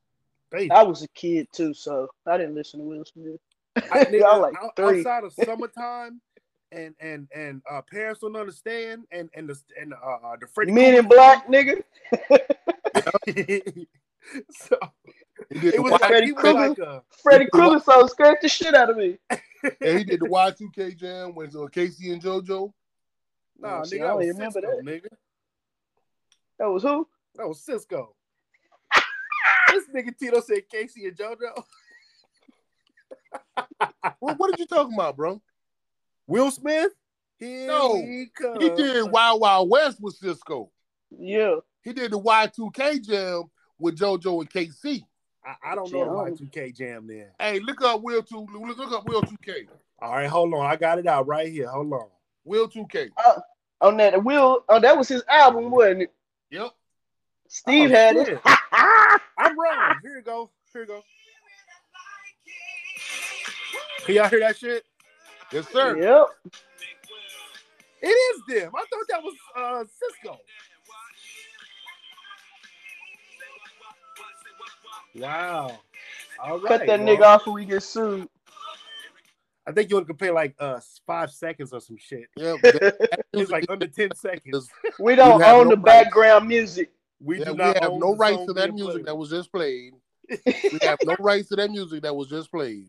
I was a kid too, so I didn't listen to Will Smith. I, I (laughs) nigga, was like three. outside of summertime, and and and uh, parents don't understand, and and the and uh, uh, the Freddie Men in Black, nigga. (laughs) so He did it the was Y, like, Freddie Krueger. like a, Freddie Krueger song scared the shit out of me. (laughs) and he did the Y two K jam with uh, K-Ci and JoJo. nah, See, nigga, I that don't was remember Sisqó, that. nigga. That was who? That was Sisqó. this nigga Tito said K-Ci and JoJo. What, what are you talking about, bro? Will Smith? Here No, he. He did Wild Wild West with Sisqó. Yeah. He did the Y two K jam with JoJo and K-Ci. I, I don't Yeah, know I the Y2K jam then. Hey, look up Will two. Look, look up Will two K. All right, hold on. I got it out right here. Hold on. Will two K. Uh, on that Will, oh, that was his album, wasn't it? Yep. Steve Oh, had shit. it. (laughs) I'm wrong. Here you go. Here you go. Can y'all hear that shit? Yes, sir. yep. It is them. I thought that was uh Sisqó. Wow. All right. Cut that well, nigga off or we get sued. I think you want to pay like uh five seconds or some shit. Yep. (laughs) It's like under 10 (laughs) seconds. We don't We own no the rights. background music. We Yeah, do we not have own no rights to that music played. that was just played. (laughs) We have no rights to that music that was just played.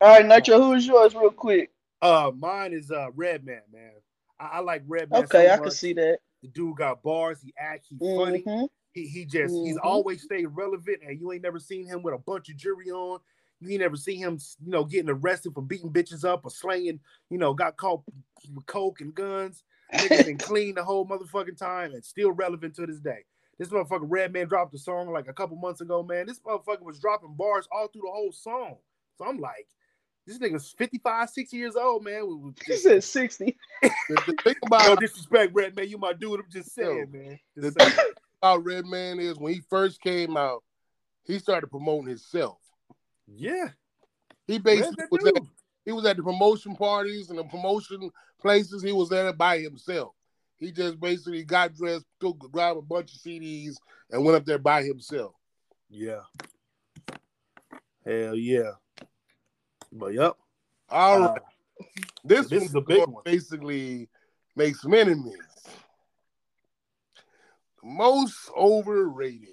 All right, Nitro, who is yours, real quick? Uh, mine is uh Redman, man. I, I like Redman. Okay, so I can see that. The dude got bars. He act. He funny. Mhm. He he just he's Mhm. always stayed relevant, and you ain't never seen him with a bunch of jury on. You ain't never seen him, you know, getting arrested for beating bitches up or slanging, you know, got caught with coke and guns. Nigga been (laughs) clean the whole motherfucking time and still relevant to this day. This motherfucker Redman dropped a song like a couple months ago, man. This motherfucker was dropping bars all through the whole song. So I'm like, this nigga's 55, 60 years old, man. We- we He said 60. (laughs) The, the thing no about disrespect, Redman. You my dude. I'm just saying, man. the Just thing saying. about Redman is when he first came out, he started promoting himself. Yeah. He basically was at, he was at the promotion parties and the promotion places. He was there by himself. He just basically got dressed, took grabbed a bunch of CDs, and went up there by himself. Yeah. Hell yeah. But yep. All right, Uh, this, this one is a big one. basically makes some enemies. Most overrated.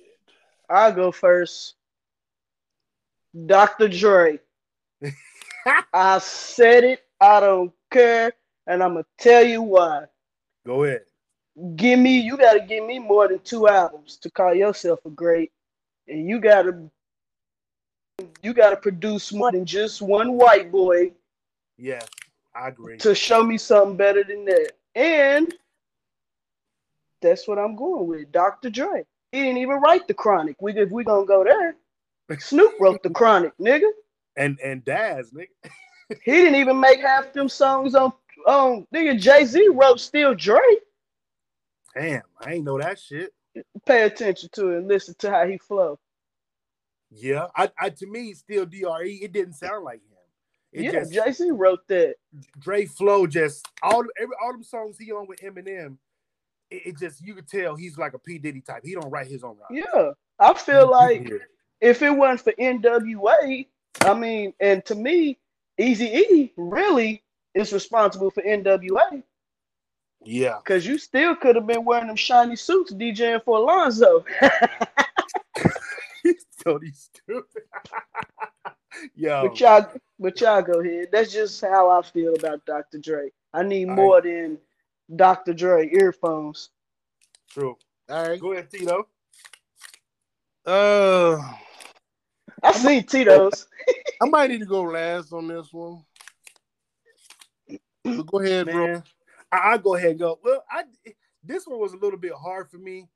I'll go first. Dr. Dre. (laughs) I said it. I don't care. And I'm going to tell you why. Go ahead. Give me, you got to give me more than two albums to call yourself a great. And you got to, you got to produce more than just one white boy Yes, I agree. to show me something better than that. And that's what I'm going with. Dr. Dre. He didn't even write the chronic. We if we gonna go there. (laughs) Snoop wrote the chronic, nigga. And and Daz, nigga. (laughs) He didn't even make half them songs on on nigga Jay-Z wrote Still Dre. Damn, I ain't know that shit. Pay attention to it and listen to how he flow. Yeah, I, I to me still Dre. It didn't sound like him. It yeah, just Jay-Z wrote that. Dre flow just all every all them songs he on with Eminem. It, it just you could tell he's like a P Diddy type. He don't write his own rhymes. Yeah. I feel like Yeah. if it wasn't for NWA, I mean, and to me, Easy E really is responsible for NWA. yeah. Cause you still could have been wearing them shiny suits DJing for Alonzo. (laughs) He's totally stupid. (laughs) Yo, But y'all, but y'all go ahead. That's just how I feel about Dr. Dre. I need All more than Dr. Dre earphones. true. All right. Go ahead, Tito. Uh, I seen Tito's. I might need to go last on this one. But go ahead, bro. Man, I, I go ahead and go. Well, I this one was a little bit hard for me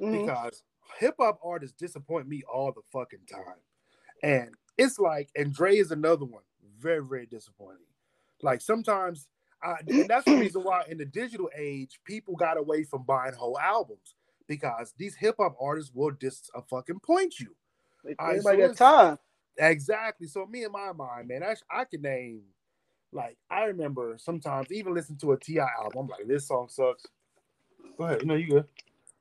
Mhm. because hip hop artists disappoint me all the fucking time. And it's like, and Dre is another one, very, very disappointing. Like sometimes, I, and that's the reason why in the digital age, people got away from buying whole albums because these hip hop artists will dis a fucking point you. Right, Everybody so got time. Exactly. So me in my mind, man, I, I can name like I remember sometimes even listen to a T.I. album. I'm like, this song sucks. Go ahead, you know you good.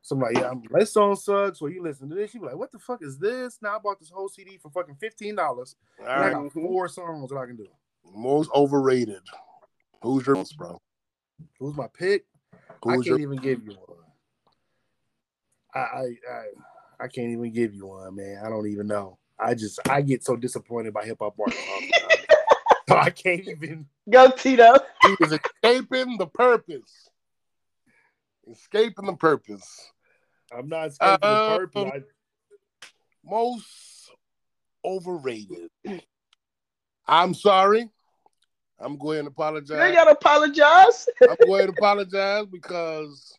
So I'm like, yeah, I'm, this song sucks. Or you listen to this, you be like, what the fuck is this? Now I bought this whole CD for fucking fifteen dollars. All And I got four songs that I can do. Most overrated. Who's your most, bro? Who's my pick? I can't your even give you one. I, I I I can't even give you one, man. I don't even know. I just I get so disappointed by hip hop artists all the time. so (laughs) I can't even. Go Tito. he is escaping the purpose. Escaping the purpose. I'm not escaping Uh, the purpose. I, Most overrated. I'm sorry. I'm going to You apologize. ain't gotta apologize. I'm going to apologize because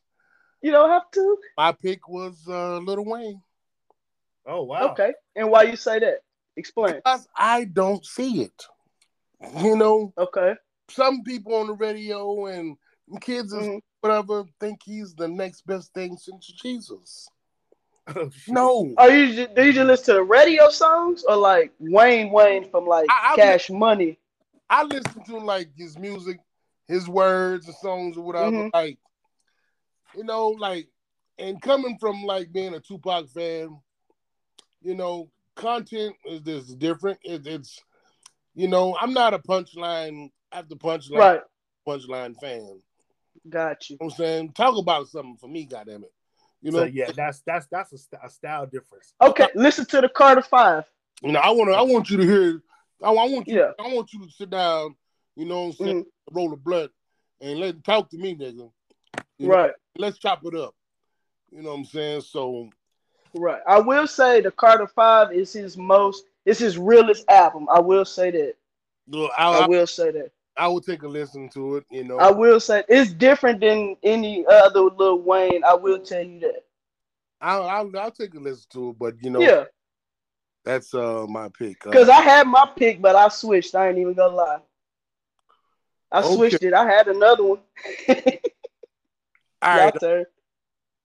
You don't have to. my pick was uh, Little Wayne. oh wow. Okay. And why you say that? Explain. Because I don't see it. You know, Okay. some people on the radio and kids and Mhm. Whatever think he's the next best thing since Jesus. Oh. No. Are you just, do you just listen to radio songs or like Wayne Wayne from like I- I- Cash Money? I listen to like his music, his words and songs or whatever. Mhm. Like, you know, like, and coming from like being a Tupac fan, you know, content is this different. It, it's, you know, I'm not a punchline after punchline Right. punchline fan. Got you. You know what I'm saying? Talk about something for me, goddamn it. You know, So yeah, that's that's that's a, st- a style difference. Okay. Listen to the Carter Five. you know, I want to, I want you to hear, I, I want you, Yeah. I want you to sit down, you know, what I'm saying, mm-hmm. roll the blood, and let talk to me, nigga. You know, Right. let's chop it up. You know what I'm saying? So Right. I will say the Carter Five is his most. It's his realest album. I will say that. look, I I, I, will say that. I will take a listen to it. You know, I will say it's different than any other Lil Wayne. I will tell you that. I'll, I'll I'll take a listen to it. But you know, Yeah. that's uh my pick. Uh, Because I had my pick, but I switched. I ain't even gonna lie. I Okay. switched it. I had another one. (laughs) all right, turn.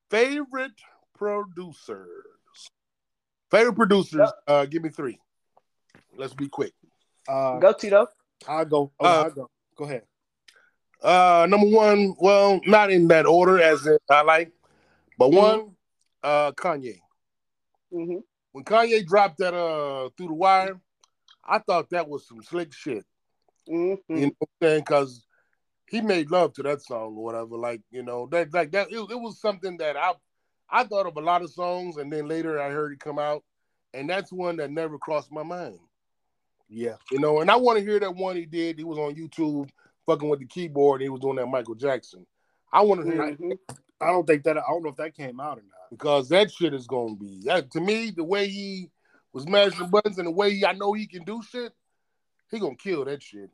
favorite producers. Favorite producers. Uh, give me three. Let's be quick. Uh, Go Tito. I'll go. Oh, Uh, I'll go. Go ahead. Uh, number one, well, not in that order as in I like, but Mhm. one, uh, Kanye. Mm-hmm. When Kanye dropped that uh through the wire, I thought that was some slick shit. Mm-hmm. You know what I'm saying? Because he made love to that song or whatever. Like you know that like that it, it was something that I I thought of a lot of songs, and then later I heard it come out, and that's one that never crossed my mind. Yeah. You know, and I want to hear that one he did. He was on YouTube fucking with the keyboard, and he was doing that Michael Jackson. I want to hear that hmm I don't think that I don't know if that came out or not. because that shit is gonna be that to me the way he was mashing buttons and the way he, I know he can do shit, he gonna kill that shit.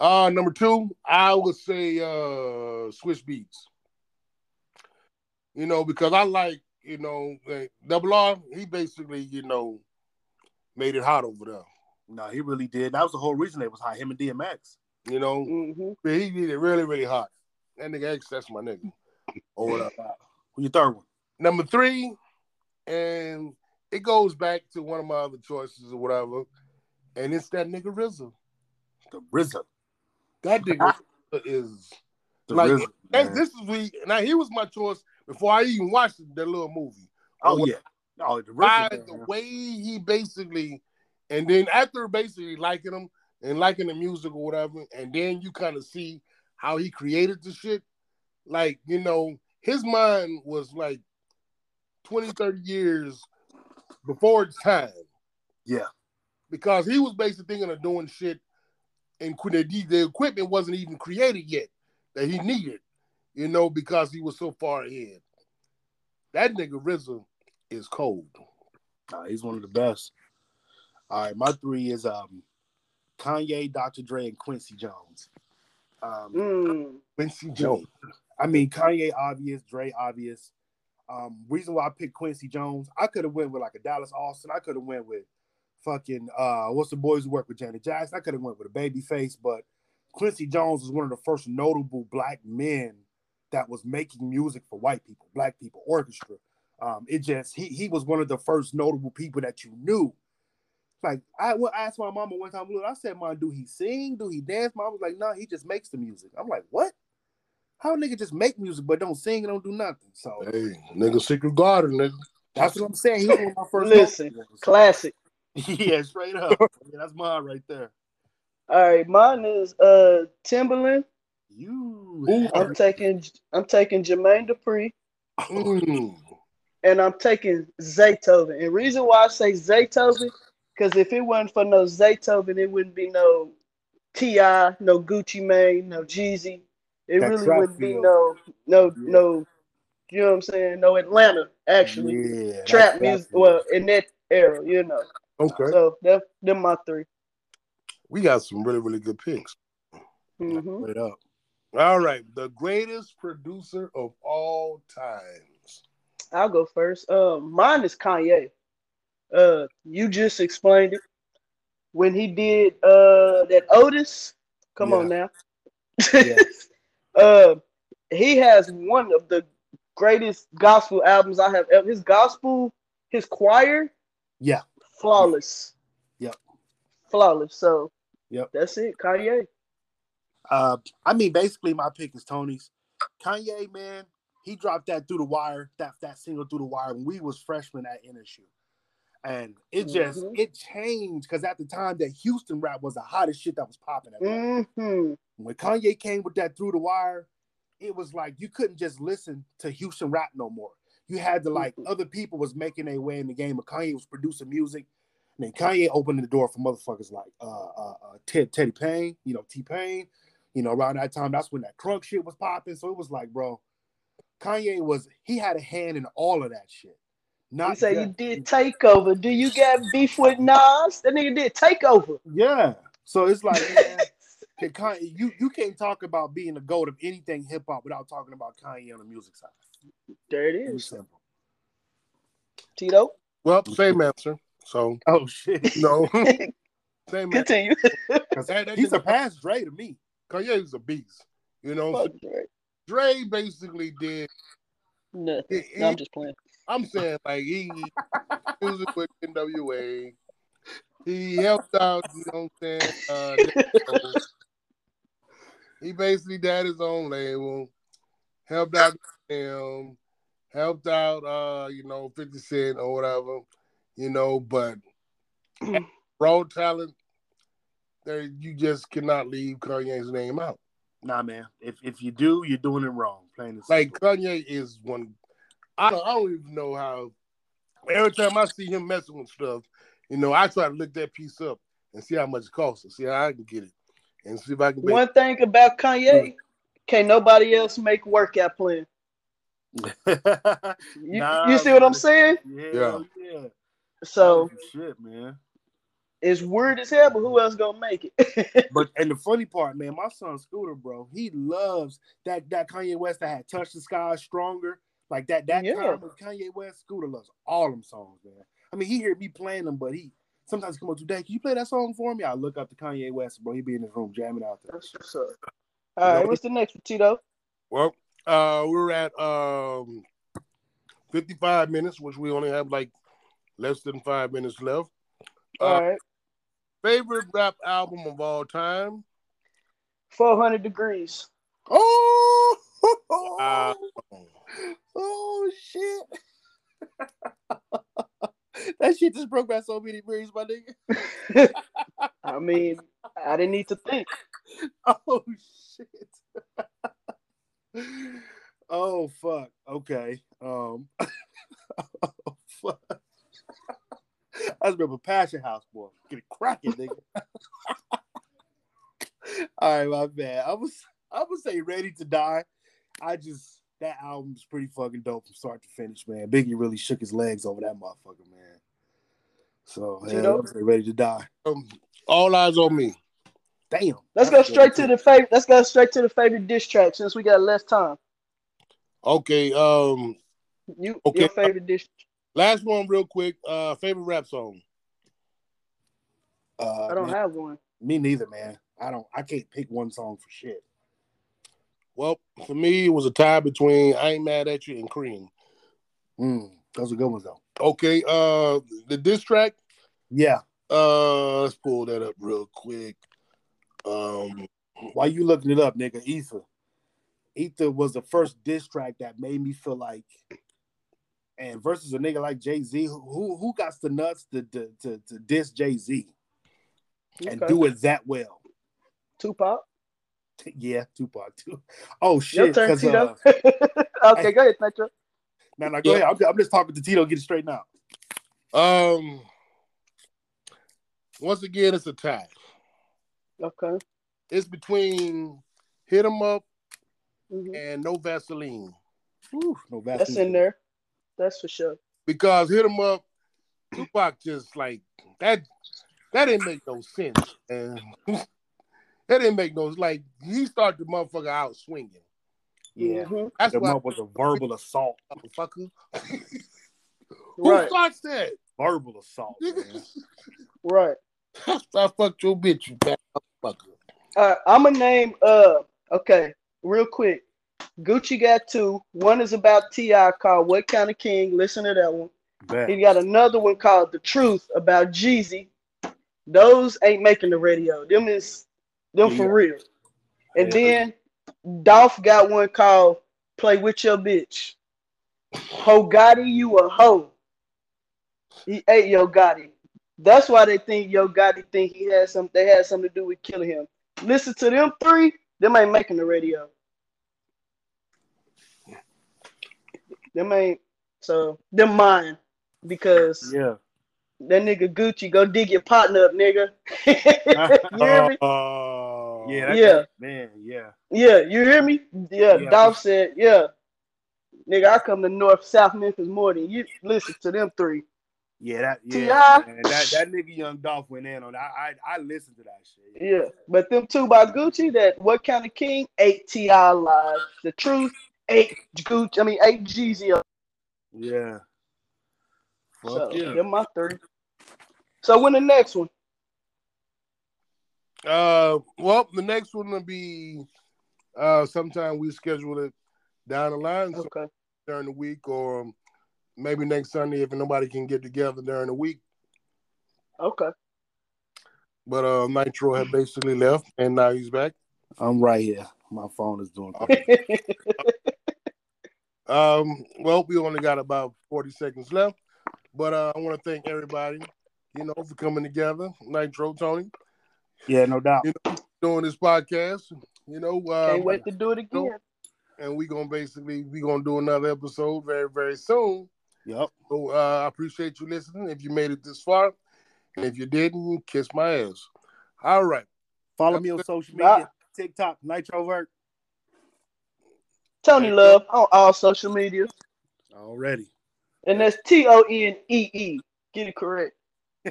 Uh number two, I would say uh Swizz Beatz. You know, because I like, you know, like, Double R, he basically, you know, made it hot over there. No, he really did. That was the whole reason it was high. Him and DMX. You know, hmm he did it really, really hot. That nigga X, that's my nigga. Or whatever. Who your third one? Number three, and it goes back to one of my other choices or whatever, and it's that nigga RZA. The RZA. That nigga (laughs) is The Like, RZA. man. this is we now he was my choice before I even watched that little movie. oh yeah. Oh, the RZA, By RZA. the way he basically, and then after basically liking him and liking the music or whatever, and then you kind of see how he created the shit. Like, you know, his mind was like 20, 30 years before its time. Yeah. Because he was basically thinking of doing shit and the, the equipment wasn't even created yet that he needed, you know, because he was so far ahead. That nigga RZA is cold. Nah, he's one of the best. All right, my three is um Kanye, Dr. Dre, and Quincy Jones. Um, Mm. Quincy Jones. I mean Kanye obvious, Dre obvious. Um, reason why I picked Quincy Jones, I could have went with like a Dallas Austin. I could have went with fucking uh, what's the boys who work with Janet Jackson. I could have went with a baby face, but Quincy Jones was one of the first notable black men that was making music for white people, black people, orchestra. Um, it just he he was one of the first notable people that you knew. Like I, well, I asked my mama one time, look, I said, "Mom, do he sing? Do he dance?" Mom was like, "No, he just makes the music." I'm like, "What? How a nigga just make music but don't sing and don't do nothing?" So Hey, nigga, secret garden, nigga. that's what I'm saying. He was one of my first. Listen, notables. (laughs) Classic. (laughs) yeah, straight up. (laughs) Yeah, that's mine right there. All right, mine is uh Timbaland. You. Ooh. I'm taking I'm taking Jermaine Dupri Mm. and I'm taking Zaytoven. And reason why I say Zaytoven, because if it wasn't for no Zaytoven, it wouldn't be no T.I., no Gucci Mane, no Jeezy. It really wouldn't be no no Yeah. no. You know what I'm saying? No Atlanta, actually. yeah, Trap music. field. Well, in that era, you know. Okay. So that them my three. We got some really, really good picks. hmm Straight up. All right. The greatest producer of all times. I'll go first. Um, mine is Kanye. Uh, you just explained it when he did uh that Otis. Come on now. Yeah. (laughs) uh, he has one of the greatest gospel albums I have ever. His gospel, his choir, Yeah. flawless. Yep. Flawless. So. Yep. That's it, Kanye. Uh, I mean, basically, my pick is Tony's. Kanye, man, he dropped that through the wire, that that single through the wire when we was freshmen at NSU, and it just Mhm. it changed because at the time that Houston rap was the hottest shit that was popping at that. hmm When Kanye came with that through the wire, it was like you couldn't just listen to Houston rap no more. You had to like Mhm. other people was making their way in the game, but Kanye was producing music. And then Kanye opened the door for motherfuckers like uh, uh, uh Ted Teddy Payne, you know T Pain. You know, around that time, that's when that crunk shit was popping. So it was like, bro, Kanye was he had a hand in all of that shit. Not You say you just- did takeover. Do you got beef with Nas? That nigga did takeover. yeah. So it's like, (laughs) man, Kanye, you you can't talk about being the goat of anything hip hop without talking about Kanye on the music side. there It's is. simple. Tito, Well, same answer. So, Oh shit. no. (laughs) same answer. continue. Because That- that he nigga- surpassed Dre to me. Kanye's a beast. You know, Fuck Dre. Dre basically did. Nothing. he- No, I'm just playing. I'm saying like he was with NWA. He helped out, you know what I'm saying? Uh, (laughs) he basically had his own label, helped out him, helped out uh, you know, 50 Cent or whatever, you know, but (clears throat) raw talent, there you just cannot leave Kanye's name out. Nah, man. If if you do, you're doing it wrong. Plain and Like simple. Kanye is one. I don't, I don't even know how. Every time I see him messing with stuff, you know, I try to look that piece up and see how much it costs and see how I can get it and see if I can. Make, One thing about Kanye, can't nobody else make workout plan. (laughs) You, Nah, you see what I'm saying? yeah, Yeah. yeah. So shit, man. it's weird as hell, but who else gonna make it? (laughs) But and the funny part, man, my son Scooter, bro, he loves that that Kanye West that had touched the sky stronger. Like that that Yeah. time with Kanye West, Scooter loves all them songs, man. I mean, he hear me playing them, but he sometimes come up to Dad, can you play that song for me? I look up to Kanye West, bro. He be in his room jamming out there. That's what's up. All right, what's the next one, Tito? well, uh, we're at um, 55 minutes, which we only have like less than five minutes left. All Uh, right, favorite rap album of all time? 400 degrees. Oh, Uh, (laughs) oh shit. (laughs) that shit just broke by so many brains, my nigga. (laughs) I mean, I didn't need to think. Oh shit. oh fuck. Okay. Um oh, fuck. I remember Passion House boy. Get it cracking, nigga. All right, my bad. I was I would say Ready to Die. I just that album's pretty fucking dope from start to finish, man. Biggie really shook his legs over that motherfucker, man. So You yeah, know? ready to die. Um, all eyes on me. Damn. Let's go straight to the favorite. Let's go straight to the favorite diss track since we got less time. Okay. Um, You Okay. your favorite diss? last one, real quick. Uh, favorite rap song. Uh, I don't man, have one. me neither, man. I don't. I can't pick one song for shit. Well, for me, it was a tie between "I Ain't Mad at You" and "Cream." Mm, those are good ones though. Okay. Uh, the diss track. Yeah. Uh, let's pull that up real quick. Um, While you looking it up, nigga, Ether. Ether was the first diss track that made me feel like, and versus a nigga like Jay Z, who who got the nuts to to to, to diss Jay Z and do it that well. Tupac. (laughs) Yeah, Tupac too. Oh shit! turn, Because Tito. uh, (laughs) okay, go ahead, Nitro. no, no, go Yeah. ahead. I'm, I'm just talking to Tito. Get it straight now. um. Once again, it's a tie. Okay. It's between "Hit 'Em Up" Mhm. and "No Vaseline." Whew, no Vaseline. That's Vaseline. in there. That's for sure. because hit him up, Tupac just like that. That didn't make no sense, and (laughs) that didn't make no like he started the motherfucker out swinging. Yeah, Mhm. That's the why month was a verbal assault. motherfucker. (laughs) Who Right. starts that? Verbal assault. Man. (laughs) Right. I fucked your bitch, you bad motherfucker. All right, I'm gonna name. Uh, okay, real quick. Gucci got two. One is about T.I. called "What Kind of King." Listen to that one. Bet. He got another one called "The Truth" about Jeezy. Those ain't making the radio. Them is them Yeah. for real. And Yeah. then Dolph got one called "Play with Your Bitch." Ho Gotti, you a hoe. He ate Yo Gotti. That's why they think Yo Gotti think he had some. They had something to do with killing him. Listen to them three. Them ain't making the radio. Them ain't. So them mine because Yeah. that nigga Gucci go dig your partner up, nigga. (laughs) you hear me? (laughs) Oh, yeah, Yeah. man, yeah. Yeah, you hear me? Yeah, Yeah. Dolph said, yeah. Nigga, I come to North South Memphis more than you listen to them three. Yeah, that yeah, man, that that nigga Young Dolph went in on. that. I I, I listened to that shit. Yeah. But them two by Gucci, that what kind of king? Ate T.I. live. The truth, ate Gucci, I mean ate Jeezy. Yeah. Fuck So yeah. them my three. So when the next one? Uh, well, the next one will be uh sometime we schedule it down the line Okay. during the week or maybe next Sunday if nobody can get together during the week. Okay. But uh Nitro had basically left and now he's back. I'm right here. My phone is doing. (laughs) (laughs) Um, well, we only got about 40 seconds left, but uh, I want to thank everybody, you know, for coming together. Nitro, Tony, Yeah, no doubt. doing this podcast, you know, uh, Can't wait to do it again. and we're gonna basically we're gonna do another episode very very soon. Yep. So uh, I appreciate you listening. If you made it this far, and if you didn't, kiss my ass. All right. Follow me on social Bye. media, TikTok, Nitrovert. Tony Love on all social media. Already. And that's T O N E E. Get it correct.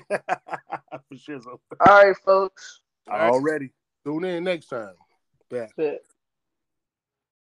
For sure. All right, folks. All right. Already. Tune in next time. Bet. Bet.